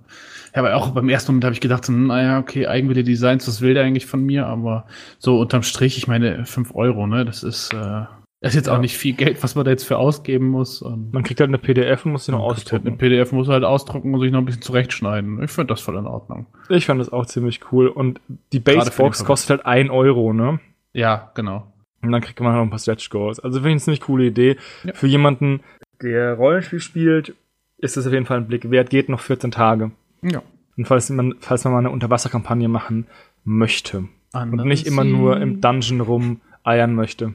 aber auch beim ersten Moment habe ich gedacht, so, naja, okay, Eigenwille Designs, das will der eigentlich von mir, aber so unterm Strich, ich meine, fünf Euro, ne, das ist, äh, das ist jetzt ja. auch nicht viel Geld, was man da jetzt für ausgeben muss. Und man kriegt halt eine PDF und muss sie noch halt ausdrucken. Eine PDF muss halt ausdrucken und sich noch ein bisschen zurechtschneiden. Ich finde das voll in Ordnung. Ich fand das auch ziemlich cool. Und die Basebox kostet halt ein Euro, ne? Ja, genau. Und dann kriegt man halt noch ein paar Stretch Goals. Also finde ich eine ziemlich coole Idee. Ja. Für jemanden, der Rollenspiel spielt, ist das auf jeden Fall ein Blick wert. Geht noch 14 Tage. Ja. Und falls man, falls man mal eine Unterwasserkampagne machen möchte. Andere und nicht immer nur im Dungeon rum eiern möchte.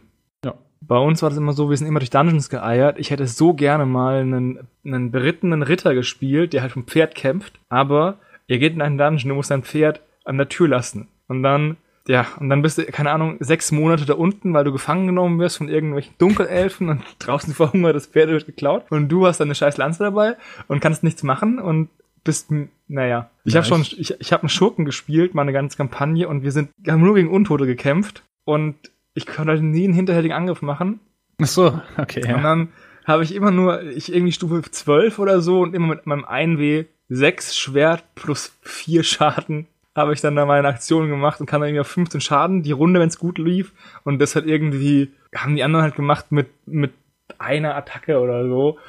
Bei uns war das immer so, wir sind immer durch Dungeons geeiert. Ich hätte so gerne mal einen, einen berittenen Ritter gespielt, der halt vom Pferd kämpft. Aber ihr geht in einen Dungeon, du musst dein Pferd an der Tür lassen. Und dann, ja, und dann bist du, keine Ahnung, sechs Monate da unten, weil du gefangen genommen wirst von irgendwelchen Dunkelelfen und draußen verhungert, das Pferd wird geklaut. Und du hast eine scheiß Lanze dabei und kannst nichts machen und bist, naja. Ich habe schon, ich, ich habe einen Schurken gespielt, meine ganze Kampagne, und wir sind, haben nur gegen Untote gekämpft. Und ich konnte halt nie einen hinterhältigen Angriff machen. Ach so, okay. Ja. Und dann habe ich immer nur, ich irgendwie Stufe 12 oder so und immer mit meinem 1W 6 Schwert plus 4 Schaden habe ich dann da meine Aktion gemacht und kann dann irgendwie auf 15 Schaden die Runde, wenn es gut lief. Und das hat irgendwie, haben die anderen halt gemacht mit, mit einer Attacke oder so.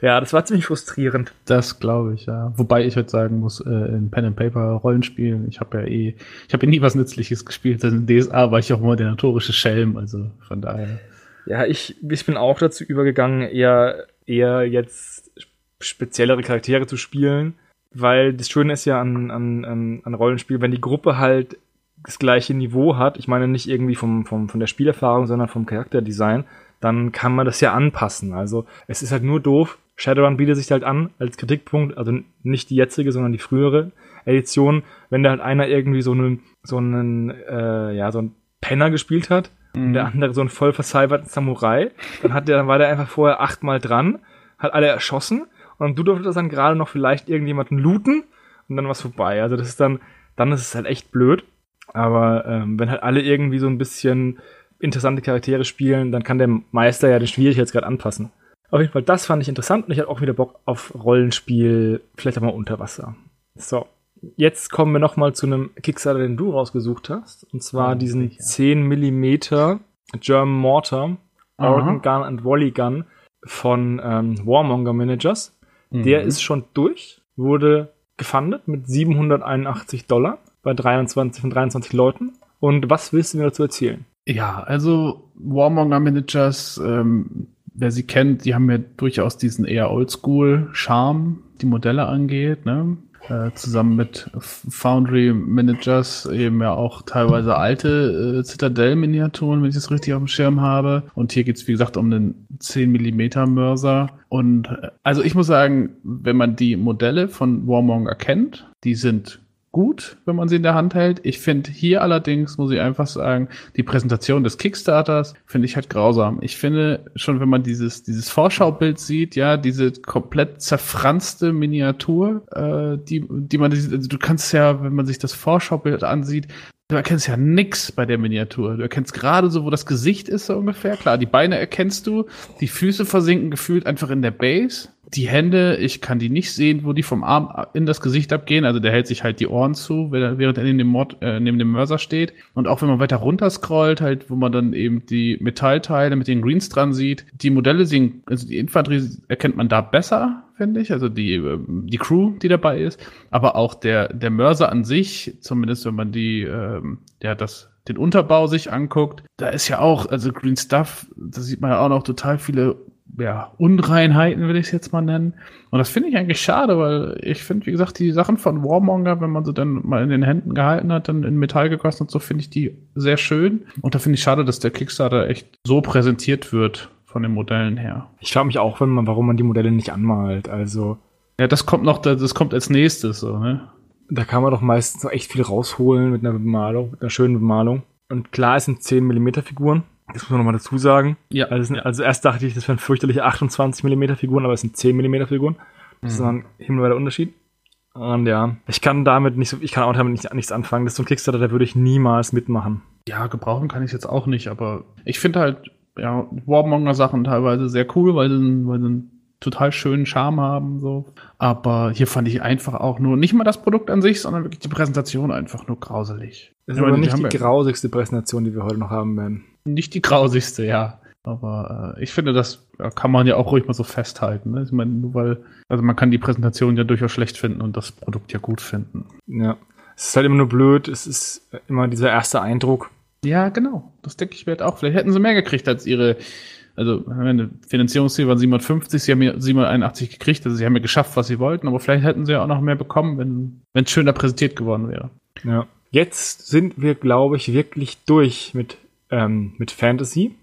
Ja, das war ziemlich frustrierend. Das glaube ich, ja. Wobei ich heute sagen muss, äh, in Pen and Paper Rollenspielen, ich habe ja eh, ich habe ja nie was Nützliches gespielt. In DSA war ich auch immer der notorische Schelm, also von daher. Ja, ich, ich bin auch dazu übergegangen, eher, eher jetzt speziellere Charaktere zu spielen, weil das Schöne ist ja an, an, an, Rollenspiel, wenn die Gruppe halt das gleiche Niveau hat, ich meine nicht irgendwie vom, vom, von der Spielerfahrung, sondern vom Charakterdesign, dann kann man das ja anpassen. Also es ist halt nur doof, Shadowrun bietet sich halt an als Kritikpunkt, also nicht die jetzige, sondern die frühere Edition, wenn da halt einer irgendwie so einen, so einen, äh, ja, so einen Penner gespielt hat mhm. und der andere so einen voll versalberten Samurai, dann hat der, dann war der einfach vorher achtmal dran, hat alle erschossen und du durftest dann gerade noch vielleicht irgendjemanden looten und dann war es vorbei. Also das ist dann, dann ist es halt echt blöd. Aber ähm, wenn halt alle irgendwie so ein bisschen interessante Charaktere spielen, dann kann der Meister ja den Schwierigkeitsgrad anpassen. Auf jeden Fall, das fand ich interessant und ich hatte auch wieder Bock auf Rollenspiel, vielleicht auch mal unter Wasser. So, jetzt kommen wir noch mal zu einem Kickstarter, den du rausgesucht hast. Und zwar oh, diesen sicher. 10 mm German Mortar, Oregon Gun and Volley Gun von ähm, Warmonger Managers. Mhm. Der ist schon durch, wurde gefundet mit 781 Dollar bei 23 von 23 Leuten. Und was willst du mir dazu erzählen? Ja, also Warmonger Managers ähm, wer sie kennt, die haben ja durchaus diesen eher Oldschool-Charme, die Modelle angeht, ne? Äh, zusammen mit Foundry Managers eben ja auch teilweise alte äh, Citadel-Miniaturen, wenn ich das richtig auf dem Schirm habe. Und hier geht's wie gesagt, um einen 10 mm Mörser. Und äh, also ich muss sagen, wenn man die Modelle von Warmonger kennt, die sind gut, wenn man sie in der Hand hält. Ich finde hier allerdings, muss ich einfach sagen, die Präsentation des Kickstarters finde ich halt grausam. Ich finde schon, wenn man dieses, dieses Vorschaubild sieht, ja, diese komplett zerfranste Miniatur, äh, die, die man, also du kannst ja, wenn man sich das Vorschaubild ansieht, Du erkennst ja nix bei der Miniatur. Du erkennst gerade so, wo das Gesicht ist, so ungefähr. Klar, die Beine erkennst du. Die Füße versinken gefühlt einfach in der Base. Die Hände, ich kann die nicht sehen, wo die vom Arm in das Gesicht abgehen. Also der hält sich halt die Ohren zu, während er neben dem, Mod, äh, neben dem Mörser steht. Und auch wenn man weiter runter scrollt, halt, wo man dann eben die Metallteile mit den Greens dran sieht. Die Modelle sehen, also die Infanterie erkennt man da besser finde ich. Also die, ähm, die Crew, die dabei ist. Aber auch der, der Mörser an sich, zumindest wenn man die, ähm, ja, das, den Unterbau sich anguckt, da ist ja auch, also Green Stuff, da sieht man ja auch noch total viele ja, Unreinheiten, will ich es jetzt mal nennen. Und das finde ich eigentlich schade, weil ich finde, wie gesagt, die Sachen von Warmonger, wenn man sie dann mal in den Händen gehalten hat, dann in Metall gegossen und so, finde ich die sehr schön. Und da finde ich schade, dass der Kickstarter echt so präsentiert wird von den Modellen her. Ich frage mich auch, wenn man, warum man die Modelle nicht anmalt. Also. Ja, das kommt noch, das kommt als nächstes, so, ne? Da kann man doch meistens noch echt viel rausholen mit einer Bemalung, mit einer schönen Bemalung. Und klar, es sind 10 mm Figuren. Das muss man nochmal dazu sagen. Ja. Also, also, erst dachte ich, das wären fürchterliche 28 mm Figuren, aber es sind 10 mm Figuren. Das mhm. ist ein himmelweiter Unterschied. Und ja, ich kann damit nicht so, ich kann auch damit nicht, nichts anfangen. Das ist so ein Kickstarter, da würde ich niemals mitmachen. Ja, gebrauchen kann ich jetzt auch nicht, aber ich finde halt, ja, Warmonger-Sachen teilweise sehr cool, weil sie, weil sie einen total schönen Charme haben, so. Aber hier fand ich einfach auch nur, nicht mal das Produkt an sich, sondern wirklich die Präsentation einfach nur grauselig. Das ist aber nicht die, die grausigste Präsentation, die wir heute noch haben werden. Nicht die grausigste, ja. Aber äh, ich finde, das kann man ja auch ruhig mal so festhalten. Ne? Ich meine, nur weil, also man kann die Präsentation ja durchaus schlecht finden und das Produkt ja gut finden. Ja. Es ist halt immer nur blöd, es ist immer dieser erste Eindruck. Ja, genau. Das denke ich mir halt auch. Vielleicht hätten sie mehr gekriegt als ihre, also meine Finanzierungsziel waren 750, sie haben ja 781 gekriegt, also sie haben ja geschafft, was sie wollten, aber vielleicht hätten sie ja auch noch mehr bekommen, wenn wenn es schöner präsentiert geworden wäre. Ja. Jetzt sind wir, glaube ich, wirklich durch mit ähm, mit Fantasy.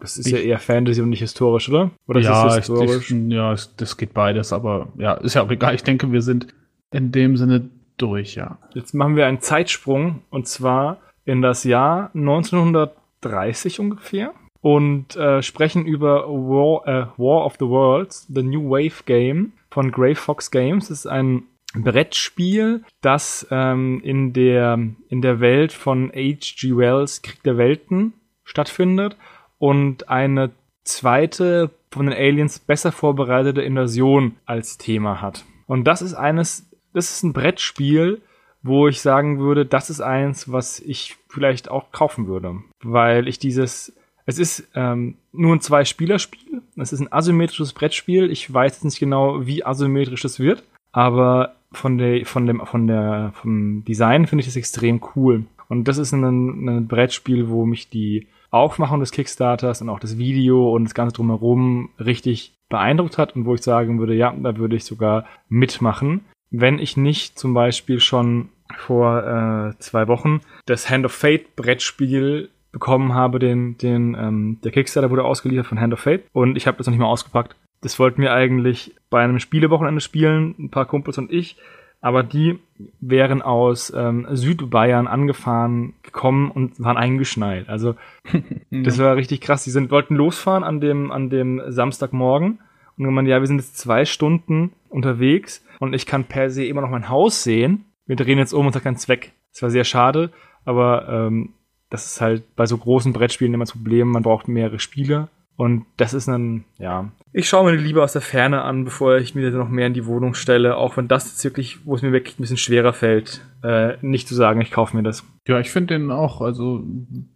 Das ist ich, ja eher Fantasy und nicht historisch, oder? Oder ja, ist historisch? Ich, ja, das geht beides, aber ja, ist ja auch egal. Ich denke, wir sind in dem Sinne durch, ja. Jetzt machen wir einen Zeitsprung und zwar in das Jahr 1930 ungefähr und äh, sprechen über War, äh, War of the Worlds, The New Wave Game von Grey Fox Games. Das ist ein Brettspiel, das ähm, in der in der Welt von H.G. Wells Krieg der Welten stattfindet und eine zweite von den Aliens besser vorbereitete Invasion als Thema hat. Und das ist eines, das ist ein Brettspiel, wo ich sagen würde, das ist eins, was ich vielleicht auch kaufen würde, weil ich dieses, es ist ähm, nur ein Zwei-Spieler-Spiel, es ist ein asymmetrisches Brettspiel. Ich weiß nicht genau, wie asymmetrisch es wird, aber von der, von dem, von der, vom Design finde ich das extrem cool. Und das ist ein, ein Brettspiel, wo mich die Aufmachung des Kickstarters und auch das Video und das Ganze drumherum richtig beeindruckt hat und wo ich sagen würde, ja, da würde ich sogar mitmachen, wenn ich nicht zum Beispiel schon vor äh, zwei Wochen das Hand of Fate Brettspiel bekommen habe, den, den, ähm, der Kickstarter wurde ausgeliefert von Hand of Fate und ich habe das noch nicht mal ausgepackt. Das wollten wir eigentlich bei einem Spielewochenende spielen, ein paar Kumpels und ich aber die wären aus ähm, Südbayern angefahren gekommen und waren eingeschneit. Also das war richtig krass. Die sind wollten losfahren an dem an dem Samstagmorgen und gemeint, ja, wir sind jetzt zwei Stunden unterwegs und ich kann per se immer noch mein Haus sehen. Wir drehen jetzt um und hat keinen Zweck. Das war sehr schade, aber ähm, das ist halt bei so großen Brettspielen immer das Problem. Man braucht mehrere Spieler und das ist dann, ja. Ich schaue mir die lieber aus der Ferne an, bevor ich mir noch mehr in die Wohnung stelle, auch wenn das jetzt wirklich, wo es mir wirklich ein bisschen schwerer fällt, äh, nicht zu sagen, ich kaufe mir das. Ja, ich finde den auch, also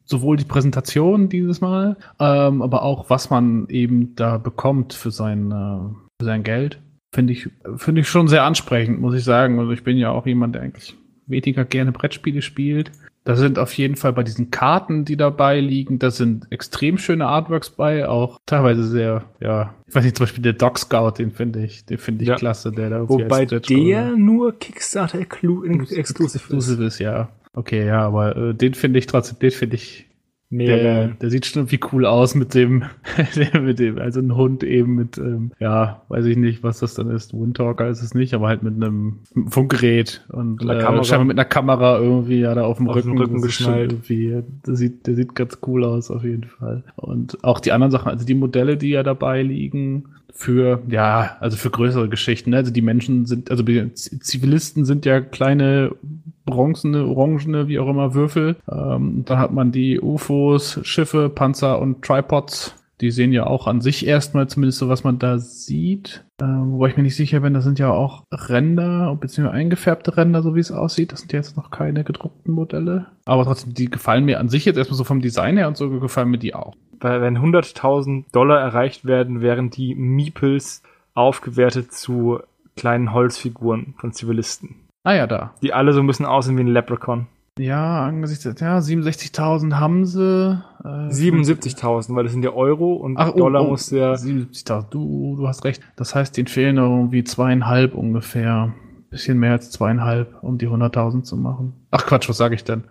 sowohl die Präsentation dieses Mal, ähm, aber auch was man eben da bekommt für sein, äh, für sein Geld, finde ich, finde ich schon sehr ansprechend, muss ich sagen. Also ich bin ja auch jemand, der eigentlich weniger gerne Brettspiele spielt. Da sind auf jeden Fall bei diesen Karten, die dabei liegen, da sind extrem schöne Artworks bei, auch teilweise sehr, ja, ich weiß nicht, zum Beispiel der Dog Scout, den finde ich, den finde ich ja. klasse, der da Wobei der nur Kickstarter exclusive ist. ja. Okay, ja, aber äh, den finde ich trotzdem, den finde ich Nee, der, der sieht schon irgendwie cool aus mit dem, mit dem, also ein Hund eben mit, ähm, ja, weiß ich nicht, was das dann ist. Windtalker ist es nicht, aber halt mit einem Funkgerät und äh, scheinbar mit einer Kamera irgendwie ja da auf dem auf Rücken, Rücken geschnallt. Irgendwie, der sieht, der sieht ganz cool aus auf jeden Fall. Und auch die anderen Sachen, also die Modelle, die ja dabei liegen, für, ja, also für größere Geschichten. Ne? Also die Menschen sind, also Zivilisten sind ja kleine bronzene, orangene, wie auch immer, Würfel. Ähm, dann hat man die UFOs, Schiffe, Panzer und Tripods. Die sehen ja auch an sich erstmal zumindest so, was man da sieht. Ähm, wobei ich mir nicht sicher bin, das sind ja auch Ränder, beziehungsweise eingefärbte Ränder, so wie es aussieht. Das sind ja jetzt noch keine gedruckten Modelle. Aber trotzdem, die gefallen mir an sich jetzt erstmal so vom Design her und so gefallen mir die auch weil wenn 100.000 Dollar erreicht werden, wären die Meeples aufgewertet zu kleinen Holzfiguren von Zivilisten. Ah ja, da. Die alle so ein bisschen aussehen wie ein Leprechaun. Ja, angesichts der, ja, 67.000 haben sie. Äh, 77.000, weil das sind ja Euro und Ach, oh, Dollar oh, muss ja. 77.000, du, du hast recht. Das heißt, denen fehlen noch irgendwie zweieinhalb ungefähr. Bisschen mehr als zweieinhalb, um die 100.000 zu machen. Ach Quatsch, was sage ich denn?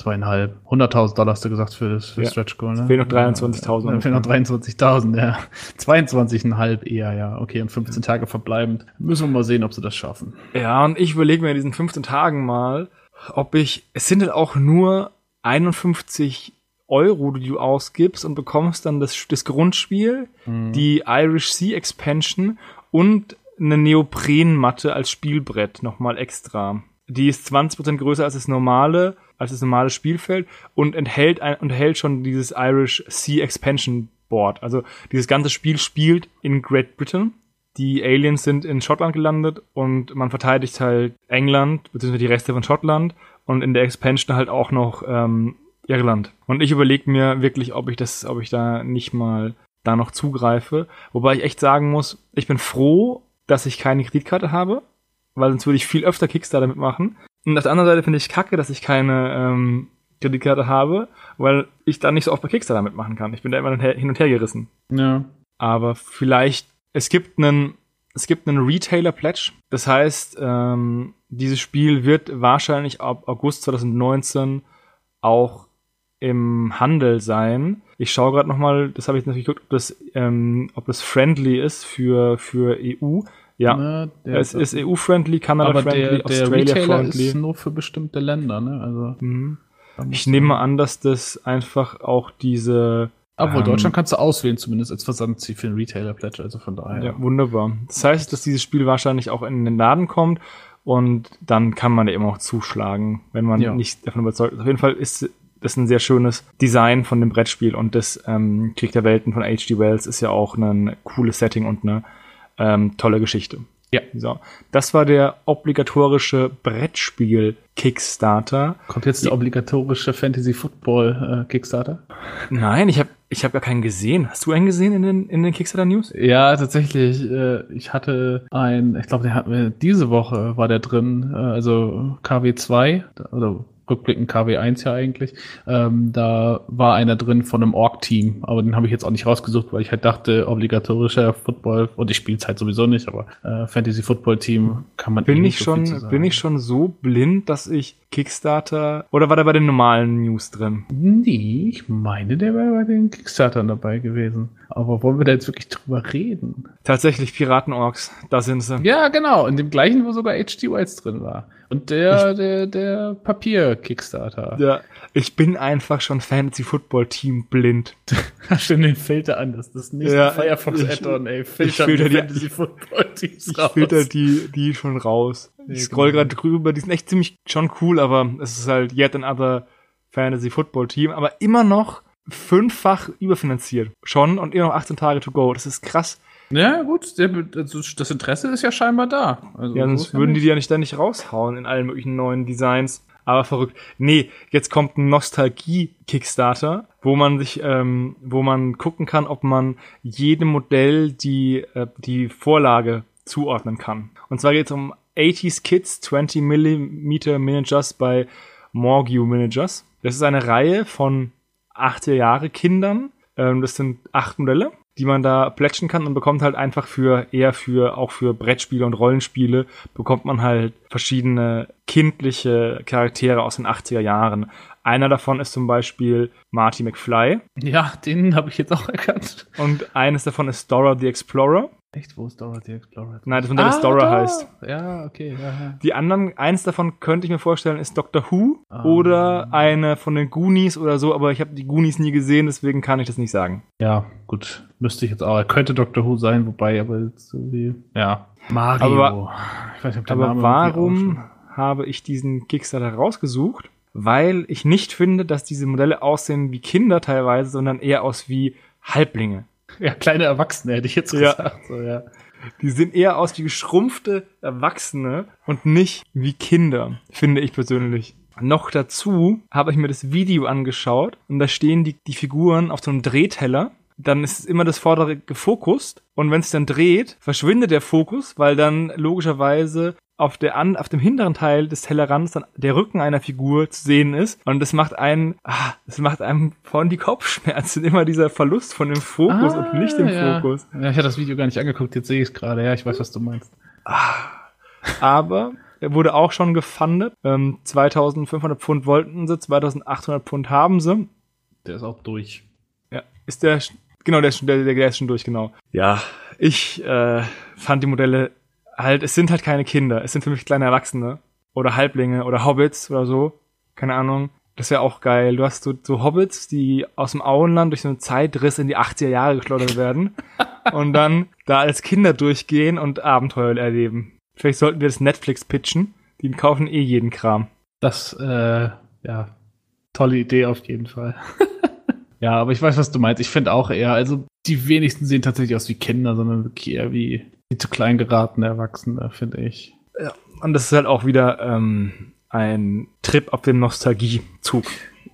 Zweieinhalb. 100.000 Dollar hast du gesagt für das für Ja. Stretch Goal, ne? Fehlen noch 23.000. Ja, fehlen noch 23.000, ja. 22,5 eher, ja. Okay, und 15 Tage verbleibend. Müssen wir mal sehen, ob sie das schaffen. Ja, und ich überlege mir in diesen 15 Tagen mal, ob ich, es sind halt auch nur 51 Euro, die du ausgibst und bekommst dann das, das Grundspiel, die Irish Sea Expansion und eine Neoprenmatte als Spielbrett nochmal extra. Die ist 20% größer als das normale, als das normale Spielfeld und enthält, ein, enthält schon dieses Irish Sea Expansion Board. Also dieses ganze Spiel spielt in Great Britain die Aliens sind in Schottland gelandet und man verteidigt halt England, beziehungsweise die Reste von Schottland und in der Expansion halt auch noch ähm, Irland. Und ich überlege mir wirklich, ob ich das, ob ich da nicht mal da noch zugreife. Wobei ich echt sagen muss, ich bin froh, dass ich keine Kreditkarte habe, weil sonst würde ich viel öfter Kickstarter mitmachen. Und auf der anderen Seite finde ich kacke, dass ich keine ähm, Kreditkarte habe, weil ich dann nicht so oft bei Kickstarter mitmachen kann. Ich bin da immer hin und her gerissen. Ja. Aber vielleicht, es gibt einen, es gibt einen Retailer-Pledge. Das heißt, ähm, dieses Spiel wird wahrscheinlich ab August 2019 auch im Handel sein. Ich schaue gerade nochmal, das habe ich natürlich geguckt, ob das, ähm, ob das friendly ist für, für EU. Ja, Ne, der- es ist EU-friendly, Retailer Australia-friendly. ist nur für bestimmte Länder, ne? Also, Mhm. Ich nehme mal an, dass das einfach auch diese Obwohl, ähm, Deutschland kannst du auswählen, zumindest als Versandziel für den Retailer-Pledge, also von daher. Ja, wunderbar. Das heißt, dass dieses Spiel wahrscheinlich auch in den Laden kommt und dann kann man da immer auch zuschlagen, wenn man Ja. nicht davon überzeugt ist. Auf jeden Fall ist das ein sehr schönes Design von dem Brettspiel und das ähm, Krieg der Welten von H.G. Wells ist ja auch ein cooles Setting und eine ähm, tolle Geschichte. Ja. So, das war der obligatorische Brettspiel Kickstarter. Kommt jetzt der obligatorische Fantasy Football äh, Kickstarter? Nein, ich habe ich hab gar keinen gesehen. Hast du einen gesehen in den in den Kickstarter News? Ja, tatsächlich. Äh, ich hatte ein, ich glaube, der hat mir diese Woche war der drin, äh, also KW2 oder rückblickend KW1 ja eigentlich. Ähm, da war einer drin von einem Org-Team, aber den habe ich jetzt auch nicht rausgesucht, weil ich halt dachte, obligatorischer Football und ich spiele es halt sowieso nicht, aber äh, Fantasy Football Team kann man eh Bin nicht ich so schon, bin ich schon so blind, dass ich Kickstarter oder war der bei den normalen News drin? Nee, ich meine, der wäre bei den Kickstartern dabei gewesen. Aber wollen wir da jetzt wirklich drüber reden? Tatsächlich Piratenorks, da sind sie. Ja, genau. In dem gleichen, wo sogar H.G. Wells drin war. Und der, der, der Papier-Kickstarter. Ja, ich bin einfach schon Fantasy Football Team blind. Hast du den Filter an? Das ist das nächste Ja, Firefox ich- Add-on, ey. ich Filter filter die die- Fantasy Football Teams Ich raus. filter die, die schon raus. Ich scroll gerade drüber, die sind echt ziemlich schon cool, aber es ist halt yet another Fantasy Football Team, aber immer noch fünffach überfinanziert. Schon und immer noch 18 Tage to go. Das ist krass. Ja, gut. Also das Interesse ist ja scheinbar da. Also, Ja, so sonst würden die nicht. die ja nicht ständig raushauen in allen möglichen neuen Designs. Aber verrückt. Nee, jetzt kommt ein Nostalgie-Kickstarter, wo man sich, ähm, wo man gucken kann, ob man jedem Modell die, äh, die Vorlage zuordnen kann. Und zwar geht es um 80s Kids 20 mm Miniatures bei Morgue Miniatures. Das ist eine Reihe von 80er Jahre Kindern. Ähm, das sind acht Modelle, die man da plätschen kann und bekommt halt einfach für, eher für, auch für Brettspiele und Rollenspiele, bekommt man halt verschiedene kindliche Charaktere aus den 80er Jahren. Einer davon ist zum Beispiel Marty McFly Ja, den habe ich jetzt auch erkannt. und eines davon ist Dora the Explorer. Echt, wo ist Dora the Explorer? Nein, das Modell ist Dora da. heißt. Ja, okay. Ja. Die anderen, eins davon könnte ich mir vorstellen, ist Doctor Who Ah. oder eine von den Goonies oder so, aber ich habe die Goonies nie gesehen, deswegen kann ich das nicht sagen. Ja, gut. Müsste ich jetzt auch. Er könnte Doctor Who sein, wobei, aber jetzt so wie. Ja. Mario. Aber- ich weiß nicht, ob der Aber Name warum irgendwie habe ich diesen Kickstarter rausgesucht? Weil ich nicht finde, dass diese Modelle aussehen wie Kinder teilweise, sondern eher aus wie Halblinge. Ja, kleine Erwachsene hätte ich jetzt Ja. gesagt. So, ja. Die sehen eher aus wie geschrumpfte Erwachsene und nicht wie Kinder, finde ich persönlich. Noch dazu habe ich mir das Video angeschaut und da stehen die, die Figuren auf so einem Drehteller. Dann ist immer das vordere gefokust und wenn es dann dreht, verschwindet der Fokus, weil dann logischerweise auf der an, auf dem hinteren Teil des Tellerrands dann der Rücken einer Figur zu sehen ist und das macht einen, ah, das macht einem vorn die Kopfschmerzen, immer dieser Verlust von dem Fokus Ah, und nicht dem ja. Fokus. Ja, ich hatte das Video gar nicht angeguckt, jetzt sehe ich es gerade. Ja, ich weiß, was du meinst. Aber er wurde auch schon gefundet. Ähm, 2500 Pfund wollten sie, 2800 Pfund haben sie. Der ist auch durch. Ja, ist der, genau, der ist schon, der, der ist schon durch, genau. Ja, ich äh, fand die Modelle halt, es sind halt keine Kinder, es sind für mich kleine Erwachsene oder Halblinge oder Hobbits oder so, keine Ahnung. Das wäre auch geil. Du hast so, so Hobbits, die aus dem Auenland durch so einen Zeitriss in die 80er Jahre geschleudert werden und dann da als Kinder durchgehen und Abenteuer erleben. Vielleicht sollten wir das Netflix pitchen. Die kaufen eh jeden Kram. Das, äh, ja, tolle Idee auf jeden Fall. ja, aber ich weiß, was du meinst. Ich finde auch eher, also die wenigsten sehen tatsächlich aus wie Kinder, sondern wirklich eher wie, wie zu klein geratene Erwachsene, finde ich. Und das ist halt auch wieder ähm, ein Trip auf dem Nostalgiezug.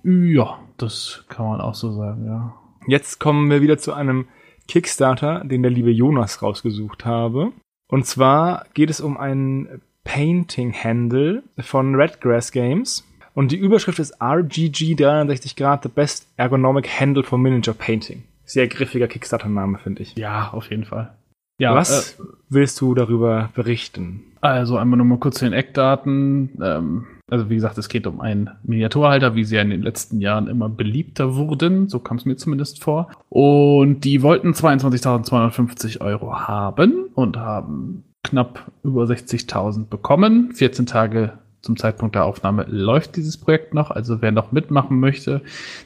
Ja, das kann man auch so sagen, ja. Jetzt kommen wir wieder zu einem Kickstarter, den der liebe Jonas rausgesucht habe. Und zwar geht es um einen Painting-Handle von Redgrass Games. Und die Überschrift ist RGG 360 Grad, the best ergonomic handle for miniature painting. Sehr griffiger Kickstarter-Name, finde ich. Ja, auf jeden Fall. Ja, Was willst du darüber berichten? Also einmal nur mal kurz zu den Eckdaten. Ähm, also wie gesagt, es geht um einen Miniaturhalter, wie sie ja in den letzten Jahren immer beliebter wurden. So kam es mir zumindest vor. Und die wollten 22.250 Euro haben und haben knapp über 60.000 bekommen. 14 Tage zum Zeitpunkt der Aufnahme läuft dieses Projekt noch. Also wer noch mitmachen möchte,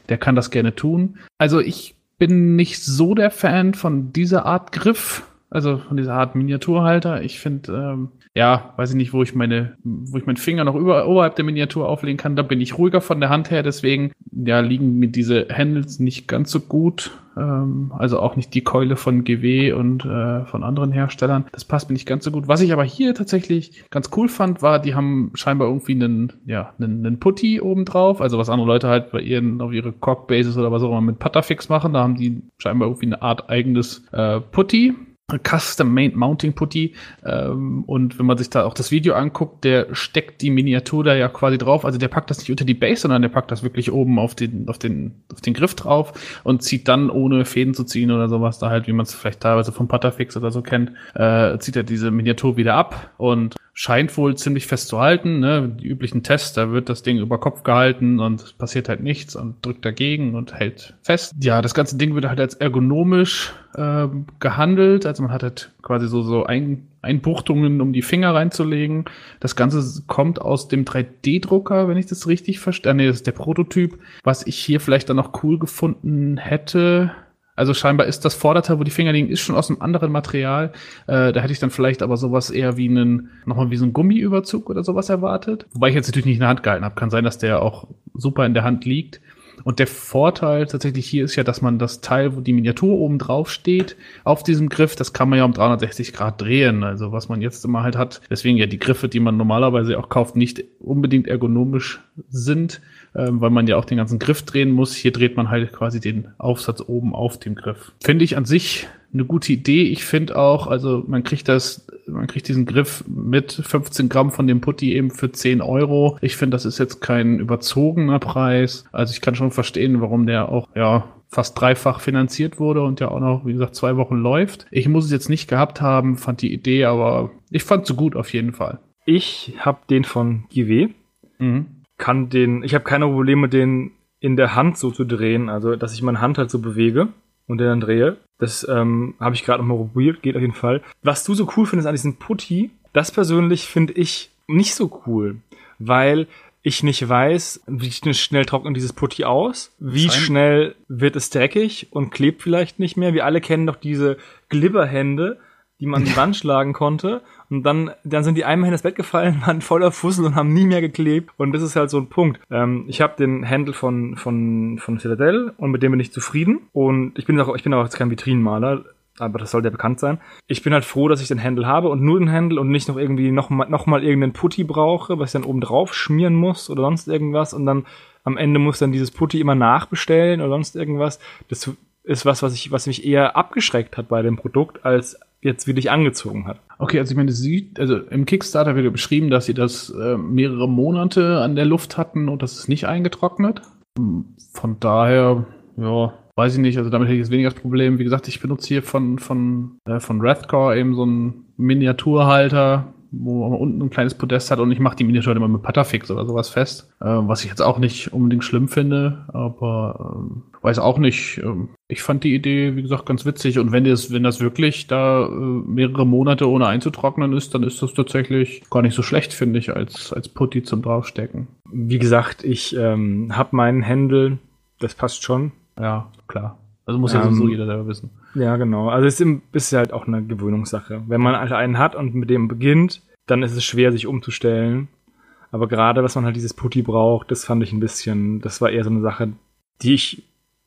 der kann das gerne tun. Also ich bin nicht so der Fan von dieser Art Griff. Also von dieser Art Miniaturhalter. Ich finde, ähm, ja, weiß ich nicht, wo ich meine, wo ich meinen Finger noch über, oberhalb der Miniatur auflegen kann. Da bin ich ruhiger von der Hand her. Deswegen, ja, liegen mir diese Handles nicht ganz so gut. Ähm, also auch nicht die Keule von GW und äh, von anderen Herstellern. Das passt mir nicht ganz so gut. Was ich aber hier tatsächlich ganz cool fand, war, die haben scheinbar irgendwie einen, ja, einen, einen Putty oben drauf. Also was andere Leute halt bei ihren, auf ihre Cork-Bases oder was auch immer mit Putterfix machen. Da haben die scheinbar irgendwie eine Art eigenes äh, Putty. Custom Main Mounting Putty. Ähm, und wenn man sich da auch das Video anguckt, der steckt die Miniatur da ja quasi drauf. Also der packt das nicht unter die Base, sondern der packt das wirklich oben auf den, auf den, auf den Griff drauf und zieht dann, ohne Fäden zu ziehen oder sowas, da halt, wie man es vielleicht teilweise vom Putterfix oder so kennt, äh, zieht er diese Miniatur wieder ab und scheint wohl ziemlich fest zu halten. Ne? Die üblichen Tests, da wird das Ding über Kopf gehalten und passiert halt nichts und drückt dagegen und hält fest. Ja, das ganze Ding wird halt als ergonomisch ähm, gehandelt. Also man hat halt quasi so, so ein, Einbuchtungen, um die Finger reinzulegen. Das Ganze kommt aus dem 3D-Drucker, wenn ich das richtig verstehe. Nee, das ist der Prototyp. Was ich hier vielleicht dann noch cool gefunden hätte, also scheinbar ist das Vorderteil, wo die Finger liegen, ist schon aus einem anderen Material. Äh, da hätte ich dann vielleicht aber sowas eher wie einen, nochmal wie so ein Gummiüberzug oder sowas erwartet. Wobei ich jetzt natürlich nicht in der Hand gehalten habe. Kann sein, dass der auch super in der Hand liegt. Und der Vorteil tatsächlich hier ist ja, dass man das Teil, wo die Miniatur oben drauf steht, auf diesem Griff, das kann man ja um 360 Grad drehen. Also was man jetzt immer halt hat. Deswegen ja die Griffe, die man normalerweise auch kauft, nicht unbedingt ergonomisch sind, ähm, weil man ja auch den ganzen Griff drehen muss. Hier dreht man halt quasi den Aufsatz oben auf dem Griff. Finde ich an sich eine gute Idee. Ich finde auch, also man kriegt das, man kriegt diesen Griff mit 15 Gramm von dem Putty eben für 10 Euro. Ich finde, das ist jetzt kein überzogener Preis. Also ich kann schon verstehen, warum der auch, ja, fast dreifach finanziert wurde und ja auch noch, wie gesagt, zwei Wochen läuft. Ich muss es jetzt nicht gehabt haben, fand die Idee, aber ich fand sie gut auf jeden Fall. Ich habe den von GW. Mhm. Kann den, ich habe keine Probleme, den in der Hand so zu drehen, also dass ich meine Hand halt so bewege und den dann drehe. Das ähm, habe ich gerade nochmal probiert, geht auf jeden Fall. Was du so cool findest an diesem Putty, das persönlich finde ich nicht so cool, weil ich nicht weiß, wie schnell trocknet dieses Putty aus, wie Schein- schnell wird es dreckig und klebt vielleicht nicht mehr. Wir alle kennen doch diese Glibberhände, die man an die Wand schlagen konnte. Und dann, dann sind die einmal in das Bett gefallen, waren voller Fussel und haben nie mehr geklebt. Und das ist halt so ein Punkt. Ähm, ich habe den Handle von, von, von Citadel und mit dem bin ich zufrieden. Und ich bin auch, ich bin auch jetzt kein Vitrinenmaler, aber das sollte ja bekannt sein. Ich bin halt froh, dass ich den Handle habe und nur den Handle und nicht noch irgendwie noch mal, noch mal irgendeinen Putty brauche, was ich dann oben drauf schmieren muss oder sonst irgendwas. Und dann am Ende muss dann dieses Putty immer nachbestellen oder sonst irgendwas. Das ist was, was ich, was mich eher abgeschreckt hat bei dem Produkt, als jetzt wirklich angezogen hat. Okay, also ich meine, sie, also im Kickstarter wird ja beschrieben, dass sie das äh, mehrere Monate an der Luft hatten und das ist nicht eingetrocknet. Von daher, ja, weiß ich nicht, also damit hätte ich jetzt weniger das Problem. Wie gesagt, ich benutze hier von, von, äh, von Rathcore eben so einen Miniaturhalter, wo man unten ein kleines Podest hat und ich mache die Miniatur immer mit Patafix oder sowas fest, äh, was ich jetzt auch nicht unbedingt schlimm finde, aber ähm, weiß auch nicht. Ähm, ich fand die Idee, wie gesagt, ganz witzig und wenn das, wenn das wirklich da äh, mehrere Monate ohne einzutrocknen ist, dann ist das tatsächlich gar nicht so schlecht, finde ich, als, als Putty zum draufstecken. Wie gesagt, ich ähm, habe meinen Händel, das passt schon. Ja, klar. Also muss ja sowieso jeder selber wissen. Ja, genau. Also es ist, ist halt auch eine Gewöhnungssache. Wenn man halt einen hat und mit dem beginnt, dann ist es schwer, sich umzustellen. Aber gerade, was man halt dieses Putty braucht, das fand ich ein bisschen, das war eher so eine Sache, die ich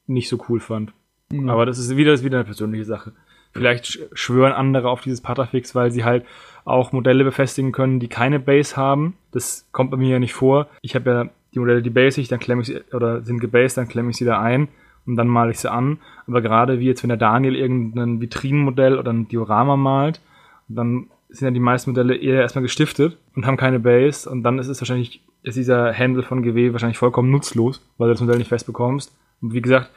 nicht so cool fand. Mhm. Aber das ist wieder, das ist wieder eine persönliche Sache. Vielleicht schwören andere auf dieses Patafix, weil sie halt auch Modelle befestigen können, die keine Base haben. Das kommt bei mir ja nicht vor. Ich habe ja die Modelle, die base ich, dann klemme ich sie, oder sind gebased, dann klemme ich sie da ein und dann male ich sie an. Aber gerade wie jetzt, wenn der Daniel irgendein Vitrinenmodell oder ein Diorama malt, dann sind ja die meisten Modelle eher erstmal gestiftet und haben keine Base und dann ist es wahrscheinlich, ist dieser Handle von GW wahrscheinlich vollkommen nutzlos, weil du das Modell nicht fest bekommst. Und wie gesagt,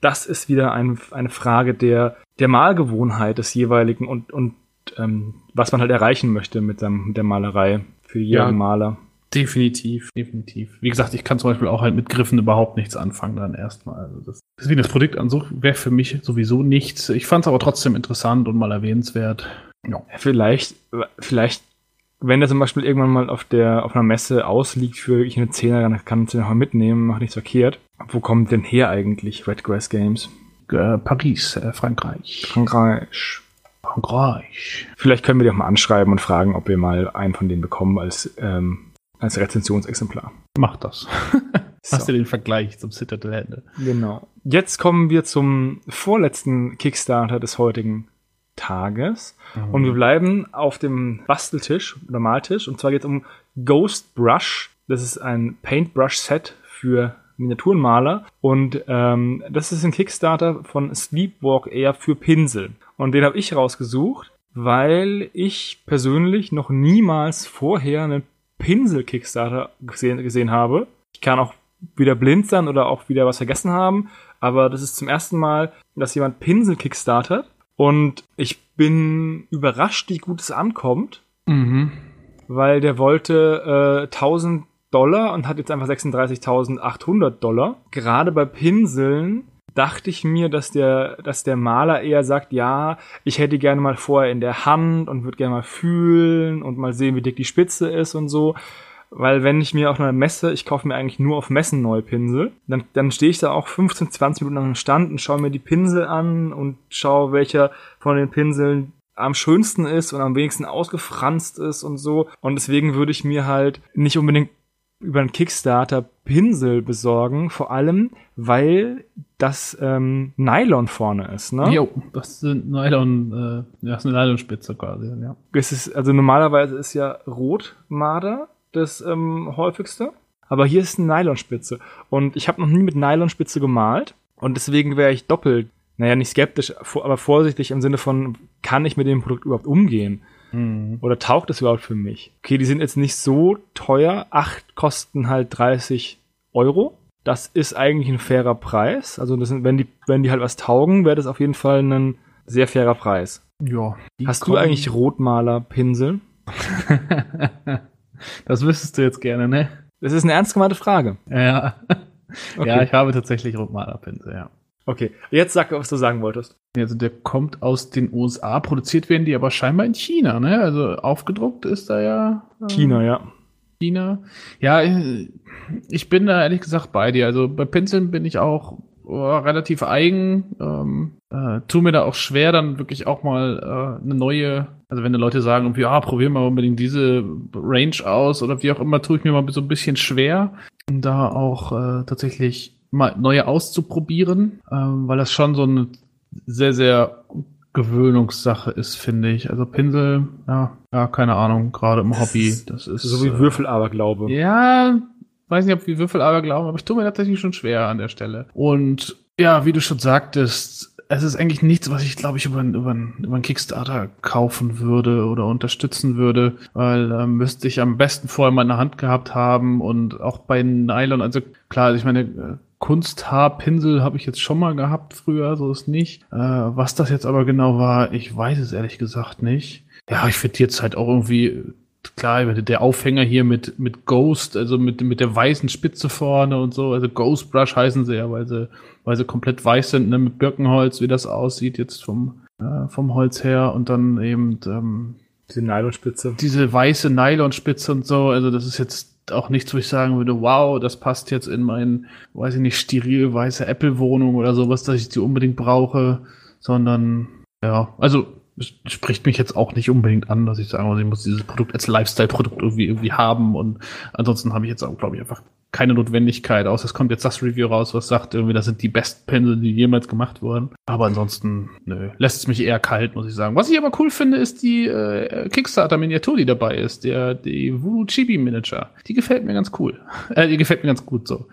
das ist wieder ein, eine Frage der, der Malgewohnheit des jeweiligen und, und ähm, was man halt erreichen möchte mit, seinem, mit der Malerei für jeden ja, Maler. Definitiv, definitiv. Wie gesagt, ich kann zum Beispiel auch halt mit Griffen überhaupt nichts anfangen dann erstmal. Also das, deswegen das Produkt an sich wäre für mich sowieso nichts. Ich fand es aber trotzdem interessant und mal erwähnenswert. Ja. Vielleicht, vielleicht, wenn der zum Beispiel irgendwann mal auf der, auf einer Messe ausliegt für ich eine Zehner, dann kann ich den auch mal mitnehmen, macht nichts verkehrt. Wo kommt denn her eigentlich Redgrass Games? Äh, Paris, äh, Frankreich. Frankreich. Frankreich. Vielleicht können wir die auch mal anschreiben und fragen, ob wir mal einen von denen bekommen als, ähm, als Rezensionsexemplar. Mach das. so. Hast du den Vergleich zum Citadel Hände? Genau. Jetzt kommen wir zum vorletzten Kickstarter des heutigen Tages. Mhm. Und wir bleiben auf dem Basteltisch oder Maltisch. Und zwar geht es um Ghost Brush. Das ist ein Paintbrush-Set für Miniaturenmaler. Und ähm, das ist ein Kickstarter von Sleepwalk Air für Pinsel. Und den habe ich rausgesucht, weil ich persönlich noch niemals vorher einen Pinsel-Kickstarter gesehen, gesehen habe. Ich kann auch wieder blind sein oder auch wieder was vergessen haben. Aber das ist zum ersten Mal, dass jemand Pinsel kickstartet und ich bin überrascht, wie gut es ankommt. Mhm. Weil der wollte äh, 1000 Dollar und hat jetzt einfach 36.800 Dollar. Gerade bei Pinseln dachte ich mir, dass der, dass der Maler eher sagt, ja, ich hätte gerne mal vorher in der Hand und würde gerne mal fühlen und mal sehen, wie dick die Spitze ist und so. Weil wenn ich mir auf einer Messe, ich kaufe mir eigentlich nur auf Messen neue Pinsel, dann, dann stehe ich da auch 15, 20 Minuten an Stand und schaue mir die Pinsel an und schaue, welcher von den Pinseln am schönsten ist und am wenigsten ausgefranst ist und so. Und deswegen würde ich mir halt nicht unbedingt über einen Kickstarter Pinsel besorgen, vor allem, weil das ähm, Nylon vorne ist, ne? Jo, das sind Nylon, äh, ja, das ist eine Nylonspitze quasi, ja. Es ist, also normalerweise ist ja Rotmarder das ähm, häufigste. Aber hier ist eine Nylonspitze. Und ich habe noch nie mit Nylonspitze gemalt. Und deswegen wäre ich doppelt, naja, nicht skeptisch, aber vorsichtig im Sinne von, kann ich mit dem Produkt überhaupt umgehen? Mhm. Oder taucht es überhaupt für mich? Okay, die sind jetzt nicht so teuer. Acht kosten halt 30 Euro. Das ist eigentlich ein fairer Preis. Also sind, wenn die, wenn die halt was taugen, wäre das auf jeden Fall ein sehr fairer Preis. Ja. Hast du eigentlich Rotmalerpinsel? Das wüsstest du jetzt gerne, ne? Das ist eine ernst gemeinte Frage. Ja. Okay. Ja, ich habe tatsächlich Rotmalerpinsel, ja. Okay, jetzt sag, was du sagen wolltest. Also der kommt aus den USA, produziert werden die aber scheinbar in China, ne? Also aufgedruckt ist da ja. Äh, China, ja. China. Ja, ich bin da ehrlich gesagt bei dir. Also bei Pinseln bin ich auch oh, relativ eigen. Ähm, äh, tu mir da auch schwer, dann wirklich auch mal äh, eine neue, also wenn die Leute sagen, ja, probier mal unbedingt diese Range aus oder wie auch immer, tue ich mir mal so ein bisschen schwer, da auch äh, tatsächlich mal neue auszuprobieren, ähm, weil das schon so eine sehr, sehr Gewöhnungssache ist, finde ich. Also Pinsel, ja, ja, keine Ahnung, gerade im Hobby. Das ist so wie äh, Würfelaberglaube. Ja, weiß nicht, ob wir Würfelaberglauben, aber ich tue mir tatsächlich schon schwer an der Stelle. Und ja, wie du schon sagtest, es ist eigentlich nichts, was ich, glaube ich, über, über, über einen Kickstarter kaufen würde oder unterstützen würde, weil äh, müsste ich am besten vorher mal in der Hand gehabt haben und auch bei Nylon, also klar, ich meine, äh, Kunsthaarpinsel habe ich jetzt schon mal gehabt früher, so ist nicht. Äh, was das jetzt aber genau war, ich weiß es ehrlich gesagt nicht. Ja, ich finde jetzt halt auch irgendwie klar, der Aufhänger hier mit, mit Ghost, also mit, mit der weißen Spitze vorne und so, also Ghost Brush heißen sie ja, weil sie, weil sie komplett weiß sind, ne, mit Birkenholz, wie das aussieht jetzt vom, äh, vom Holz her und dann eben, ähm, diese Nylonspitze. Diese weiße Nylonspitze und so, also das ist jetzt auch nichts, wo ich sagen würde, wow, das passt jetzt in mein, weiß ich nicht, steril weiße Apple-Wohnung oder sowas, dass ich die unbedingt brauche, sondern ja, also spricht mich jetzt auch nicht unbedingt an, dass ich sagen muss, ich muss dieses Produkt als Lifestyle-Produkt irgendwie, irgendwie haben. Und ansonsten habe ich jetzt auch, glaube ich, einfach keine Notwendigkeit, außer es kommt jetzt das Review raus, was sagt, irgendwie, das sind die besten Pinsel, die jemals gemacht wurden. Aber ansonsten, nö, lässt es mich eher kalt, muss ich sagen. Was ich aber cool finde, ist die äh, Kickstarter-Miniatur, die dabei ist, der, die Voodoo Chibi Miniature. Die gefällt mir ganz cool. Äh, die gefällt mir ganz gut so.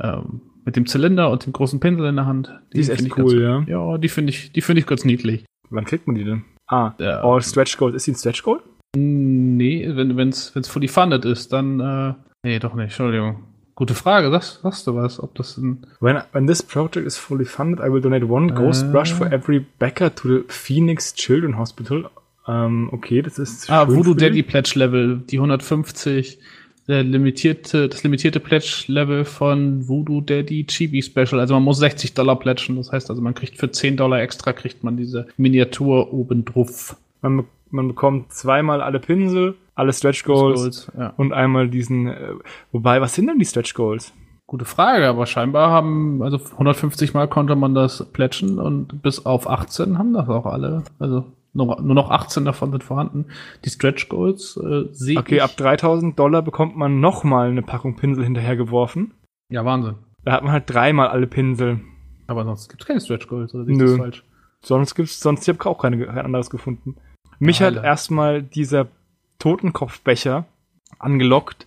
Ähm, mit dem Zylinder und dem großen Pinsel in der Hand. Die, die ist echt cool, ganz, ja. Ja, die finde ich, die finde ich ganz niedlich. Wann kriegt man die denn? Ah, ja. All Stretch Gold. Ist die ein Stretch Gold? Nee, wenn es fully funded ist, dann äh, nee, doch nicht. Entschuldigung. Gute Frage, sagst, sagst du was, ob das ein When, when this project is fully funded, I will donate one äh. Ghost Brush for every backer to the Phoenix Children Hospital. Ähm, okay, das ist Ah, Voodoo Daddy Pledge Level, die 150 der limitierte, das limitierte Pledge-Level von Voodoo Daddy Chibi Special. Also man muss 60 Dollar pledgen. Das heißt also, man kriegt für 10 Dollar extra kriegt man diese Miniatur oben drauf. Man, man bekommt zweimal alle Pinsel, alle Stretch Goals, Goals ja. und einmal diesen, äh, wobei, was sind denn die Stretch Goals? Gute Frage, aber scheinbar haben, also 150 Mal konnte man das plätschen und bis auf 18 haben das auch alle. Also nur, nur noch 18 davon sind vorhanden. Die Stretch Goals äh, sehe Okay, ich. ab 3000 Dollar bekommt man nochmal eine Packung Pinsel hinterhergeworfen. Ja, Wahnsinn. Da hat man halt dreimal alle Pinsel. Aber sonst gibt's keine Stretch Goals, oder das falsch? Sonst gibt's, sonst ich habe auch keine, kein anderes gefunden. Mich hat erstmal dieser Totenkopfbecher angelockt,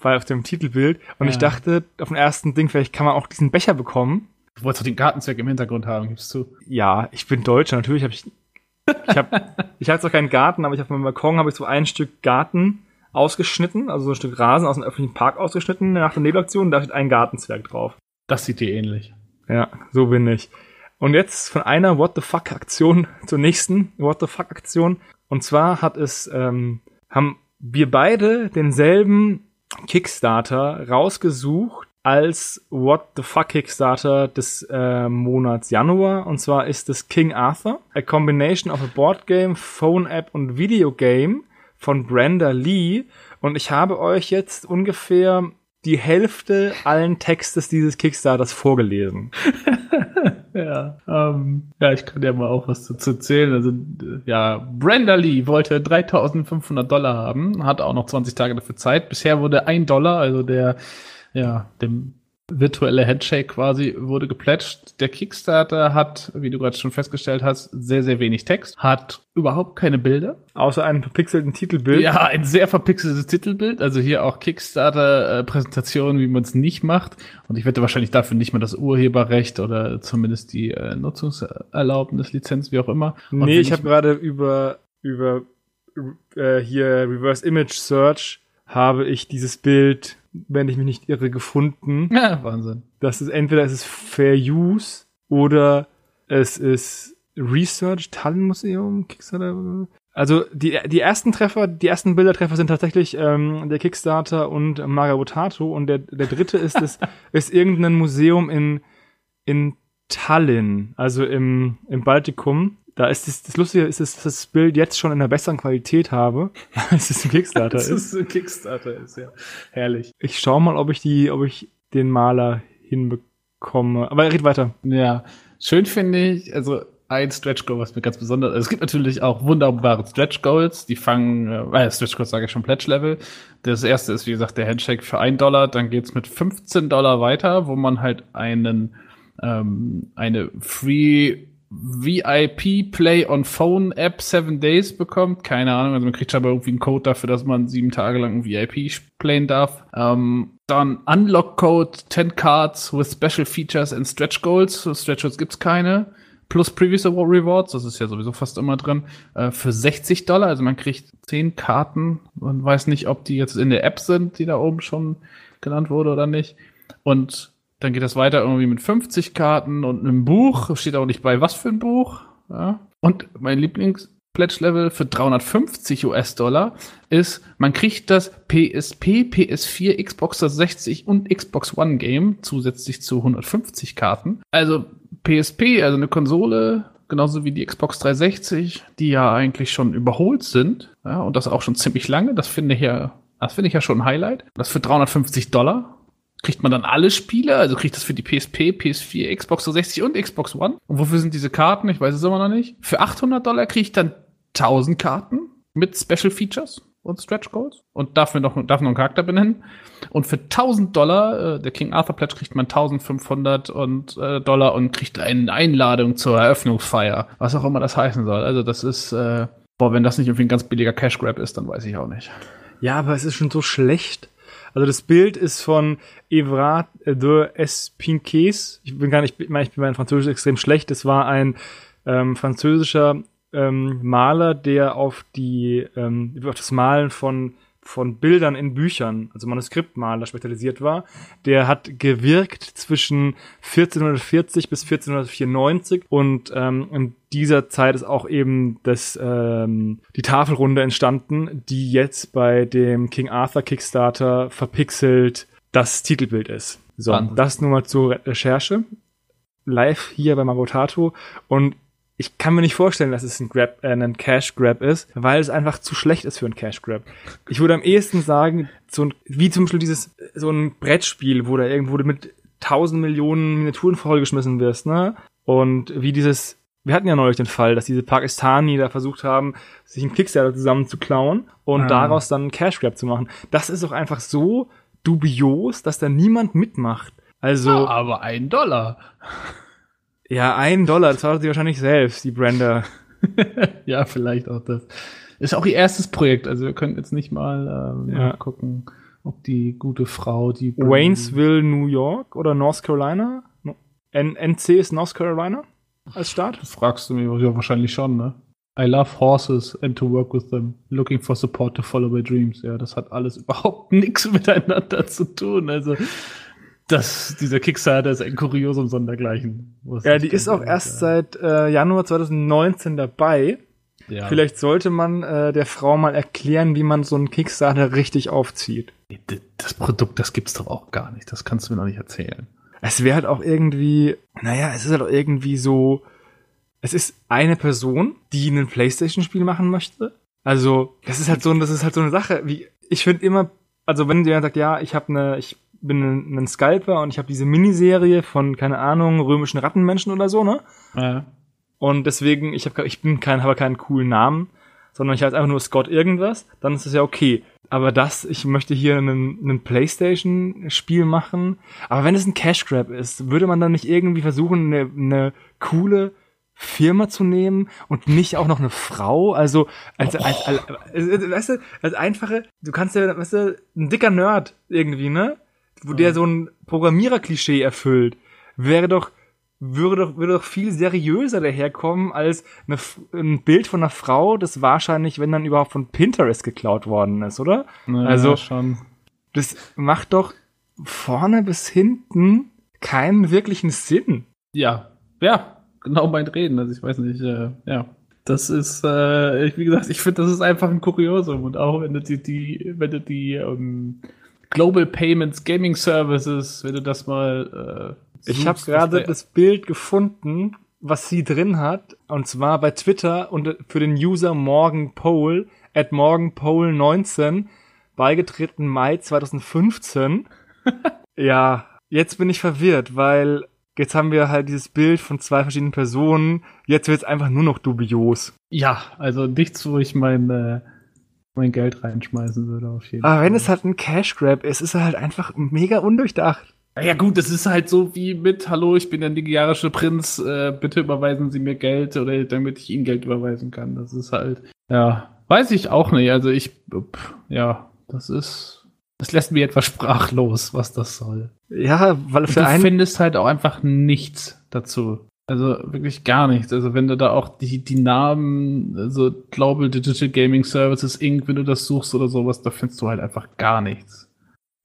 weil auf dem Titelbild. Und ja. ich dachte, auf dem ersten Ding, vielleicht kann man auch diesen Becher bekommen. Du wolltest doch den Gartenzweck im Hintergrund haben, gibst du? Ja, ich bin Deutscher, natürlich habe ich ich habe ich hab zwar keinen Garten, aber ich auf meinem Balkon habe ich so ein Stück Garten ausgeschnitten, also so ein Stück Rasen aus dem öffentlichen Park ausgeschnitten nach der Nebelaktion, da steht ein Gartenzwerg drauf. Das sieht dir ähnlich. Ja, so bin ich. Und jetzt von einer What the fuck Aktion zur nächsten What the fuck Aktion. Und zwar hat es, ähm, haben wir beide denselben Kickstarter rausgesucht als What the Fuck Kickstarter des äh, Monats Januar. Und zwar ist es King Arthur, a combination of a board game, phone app und video game von Brenda Lee. Und ich habe euch jetzt ungefähr die Hälfte allen Textes dieses Kickstarters vorgelesen. ja, ähm, ja, ich kann ja mal auch was dazu erzählen. Also, ja, Brenda Lee wollte 3500 Dollar haben, hat auch noch 20 Tage dafür Zeit. Bisher wurde ein Dollar, also der ja, dem virtuelle Handshake quasi wurde geplätscht. Der Kickstarter hat, wie du gerade schon festgestellt hast, sehr, sehr wenig Text, hat überhaupt keine Bilder. Außer einem verpixelten Titelbild. Ja, ein sehr verpixeltes Titelbild. Also hier auch Kickstarter-Präsentationen, wie man es nicht macht. Und ich wette wahrscheinlich dafür nicht mal das Urheberrecht oder zumindest die äh, Nutzungserlaubnis, Lizenz, wie auch immer. Und nee, ich habe gerade über, über äh, hier Reverse Image Search habe ich dieses Bild wenn ich mich nicht irre, gefunden. Ja, Wahnsinn. Das ist entweder es ist Fair Use oder es ist Research, Tallinn-Museum, Kickstarter. Also die, die ersten Treffer, die ersten Bildertreffer sind tatsächlich ähm, der Kickstarter und Magabotato und der, der dritte ist es ist irgendein Museum in in Tallinn, also im im Baltikum. Da ist das, das Lustige ist, dass das Bild jetzt schon in einer besseren Qualität habe, als es ein Kickstarter ist. es ein Kickstarter ist, ja. Herrlich. Ich schau mal, ob ich die, ob ich den Maler hinbekomme. Aber red weiter. Ja. Schön finde ich, also ein Stretch Goal, was mir ganz besonders, also es gibt natürlich auch wunderbare Stretch Goals, die fangen, äh, Stretch Goals sage ich schon Pledge Level. Das erste ist, wie gesagt, der Handshake für ein Dollar, dann geht's mit 15 Dollar weiter, wo man halt einen, ähm, eine Free VIP Play on Phone App Seven Days bekommt. Keine Ahnung, also man kriegt aber irgendwie einen Code dafür, dass man sieben Tage lang VIP playen darf. Ähm, dann Unlock Code 10 Cards with Special Features and Stretch Goals. Stretch Goals gibt's keine. plus Previous Award Rewards, das ist ja sowieso fast immer drin, äh, für 60 Dollar. Also man kriegt 10 Karten und weiß nicht, ob die jetzt in der App sind, die da oben schon genannt wurde oder nicht. Und dann geht das weiter irgendwie mit 50 Karten und einem Buch. Steht auch nicht bei, was für ein Buch. Ja. Und mein Lieblings Pledge Level für 350 US-Dollar ist, man kriegt das PSP, PS4, Xbox 360 und Xbox One Game zusätzlich zu 150 Karten. Also PSP, also eine Konsole, genauso wie die Xbox 360, die ja eigentlich schon überholt sind, ja, und das auch schon ziemlich lange. Das finde ich ja, das finde ich ja schon ein Highlight. Das für 350 Dollar. Kriegt man dann alle Spiele? Also kriegt das für die PSP, PS4, Xbox 360 und Xbox One? Und wofür sind diese Karten? Ich weiß es immer noch nicht. Für 800 Dollar kriege ich dann 1000 Karten mit Special Features und Stretch Goals und darf, mir noch, darf noch einen Charakter benennen. Und für 1000 Dollar, äh, der King Arthur Pledge kriegt man 1500 und, äh, Dollar und kriegt eine Einladung zur Eröffnungsfeier, was auch immer das heißen soll. Also das ist, äh, boah, wenn das nicht irgendwie ein ganz billiger Cash Grab ist, dann weiß ich auch nicht. Ja, aber es ist schon so schlecht. Also das Bild ist von Evrard de Espinquets. Ich bin gar nicht, ich meine, ich bin mein Französisch extrem schlecht. Es war ein ähm, französischer ähm, Maler, der auf die ähm, auf das Malen von von Bildern in Büchern, also Manuskriptmaler spezialisiert war, der hat gewirkt zwischen 1440 bis 1494 und ähm, in dieser Zeit ist auch eben das, ähm, die Tafelrunde entstanden, die jetzt bei dem King Arthur Kickstarter verpixelt das Titelbild ist. So, Wahnsinn. das nur mal zur Recherche. Live hier bei Magotato und ich kann mir nicht vorstellen, dass es ein Grab, äh, ein Cash Grab ist, weil es einfach zu schlecht ist für ein Cash Grab. Ich würde am ehesten sagen, so ein, wie zum Beispiel dieses, so ein Brettspiel, wo da irgendwo mit tausend Millionen Miniaturen vollgeschmissen wirst, ne? Und wie dieses, wir hatten ja neulich den Fall, dass diese Pakistani da versucht haben, sich einen Kickstarter zusammen zu klauen und ah. daraus dann einen Cash Grab zu machen. Das ist doch einfach so dubios, dass da niemand mitmacht. Also. Ja, aber ein Dollar. Ja, ein Dollar, das zahlt sie wahrscheinlich selbst, die Brenda. ja, vielleicht auch das. Ist auch ihr erstes Projekt, also wir können jetzt nicht mal ähm, ja. gucken, ob die gute Frau, die. Waynesville, New York oder North Carolina? N NC ist North Carolina als Staat? Das fragst du mich ja wahrscheinlich schon, ne? I love horses and to work with them. Looking for support to follow my dreams. Ja, das hat alles überhaupt nichts miteinander zu tun. Also, das, dieser Kickstarter ist ein Kuriosum sondergleichen. Ja, die ist auch erst seit äh, Januar 2019 dabei. Ja. Vielleicht sollte man äh, der Frau mal erklären, wie man so einen Kickstarter richtig aufzieht. Das Produkt, das gibt's doch auch gar nicht. Das kannst du mir noch nicht erzählen. Es wäre halt auch irgendwie, naja, es ist halt auch irgendwie so, es ist eine Person, die ein Playstation-Spiel machen möchte. Also, das ist halt so, das ist halt so eine Sache, wie, ich finde immer, also wenn jemand sagt, ja, ich habe eine, ich bin ein, ein Scalper und ich habe diese Miniserie von, keine Ahnung, römischen Rattenmenschen oder so, ne? Ja. Und deswegen, ich, hab, ich bin kein, habe keinen coolen Namen, sondern ich heiße einfach nur Scott irgendwas, dann ist es ja okay. Aber das, ich möchte hier einen, einen Playstation-Spiel machen. Aber wenn es ein Cash Grab ist, würde man dann nicht irgendwie versuchen, eine, eine coole Firma zu nehmen und nicht auch noch eine Frau, also als, als, als, als, weißt du, als einfache, du kannst ja, weißt du, ein dicker Nerd irgendwie, ne? Wo der so ein Programmierer-Klischee erfüllt, wäre doch, würde doch, würde doch viel seriöser daherkommen als eine, ein Bild von einer Frau, das wahrscheinlich, wenn dann überhaupt von Pinterest geklaut worden ist, oder? Naja, also, schon. das macht doch vorne bis hinten keinen wirklichen Sinn. Ja, ja, genau mein Reden. Also ich weiß nicht, äh, ja. Das ist, äh, wie gesagt, ich finde, das ist einfach ein Kuriosum. Und auch wenn du die, die wenn du die ähm, Global Payments Gaming Services, wenn du das mal. Äh, ich habe gerade das Bild gefunden, was sie drin hat, und zwar bei Twitter und für den User Morgan Pole at morganpole 19 beigetreten Mai 2015. ja, jetzt bin ich verwirrt, weil jetzt haben wir halt dieses Bild von zwei verschiedenen Personen. Jetzt wird es einfach nur noch dubios. Ja, also nichts, wo ich mein äh, mein Geld reinschmeißen würde auf jeden Aber Fall. Aber wenn es halt ein Cash Grab ist, ist er halt einfach mega undurchdacht. Ja gut, das ist halt so wie mit Hallo, ich bin der nigerianische Prinz, äh, bitte überweisen Sie mir Geld oder damit ich Ihnen Geld überweisen kann. Das ist halt, ja, weiß ich auch nicht. Also ich, ja, das ist, das lässt mich etwas sprachlos, was das soll. Ja, weil für du einen findest halt auch einfach nichts dazu. Also wirklich gar nichts. Also wenn du da auch die, die Namen, also Global Digital Gaming Services Inc., wenn du das suchst oder sowas, da findest du halt einfach gar nichts.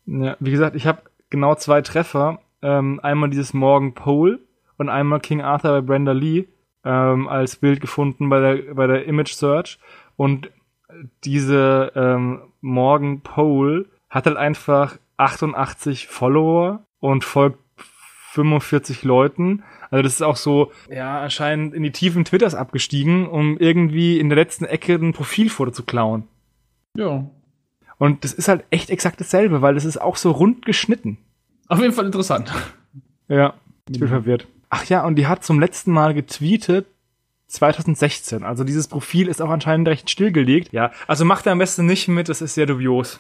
Ja, wie gesagt, ich habe genau zwei Treffer. Ähm, einmal dieses Morgan Pole und einmal King Arthur bei Brenda Lee ähm, als Bild gefunden bei der, bei der Image Search. Und diese ähm, Morgan Pole hat halt einfach 88 Follower und folgt 45 Leuten. Also das ist auch so, ja, anscheinend in die Tiefen Twitters abgestiegen, um irgendwie in der letzten Ecke ein Profilfoto zu klauen. Ja. Und das ist halt echt exakt dasselbe, weil das ist auch so rund geschnitten. Auf jeden Fall interessant. Ja, ich bin verwirrt. Ach ja, und die hat zum letzten Mal getweetet 2016. Also dieses Profil ist auch anscheinend recht stillgelegt. Ja, also macht er am besten nicht mit, das ist sehr dubios.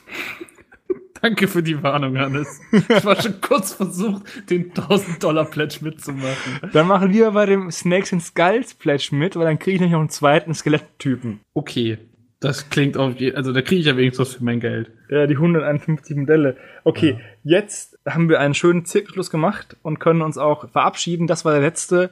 Danke für die Warnung, Hannes. Ich war schon kurz versucht, den 1000 Dollar Pledge mitzumachen. Dann mach lieber bei dem Snakes and Skulls Pledge mit, weil dann kriege ich nämlich noch einen zweiten Skeletttypen. Okay. Das klingt auf jeden also da kriege ich ja wenigstens was für mein Geld. Ja, die 151 Modelle. Okay, ja. jetzt haben wir einen schönen Zirkelschluss gemacht und können uns auch verabschieden. Das war der letzte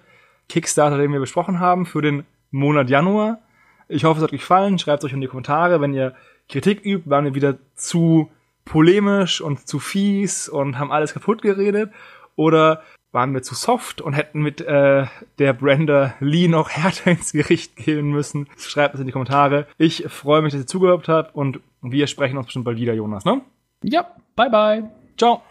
Kickstarter, den wir besprochen haben für den Monat Januar. Ich hoffe, es hat euch gefallen. Schreibt euch in die Kommentare, wenn ihr Kritik übt, waren wir wieder zu polemisch und zu fies und haben alles kaputt geredet oder waren wir zu soft und hätten mit äh, der Brenda Lee noch härter ins Gericht gehen müssen. Schreibt es in die Kommentare. Ich freue mich, dass ihr zugehört habt und wir sprechen uns bestimmt bald wieder, Jonas, ne? Ja, bye bye. Ciao.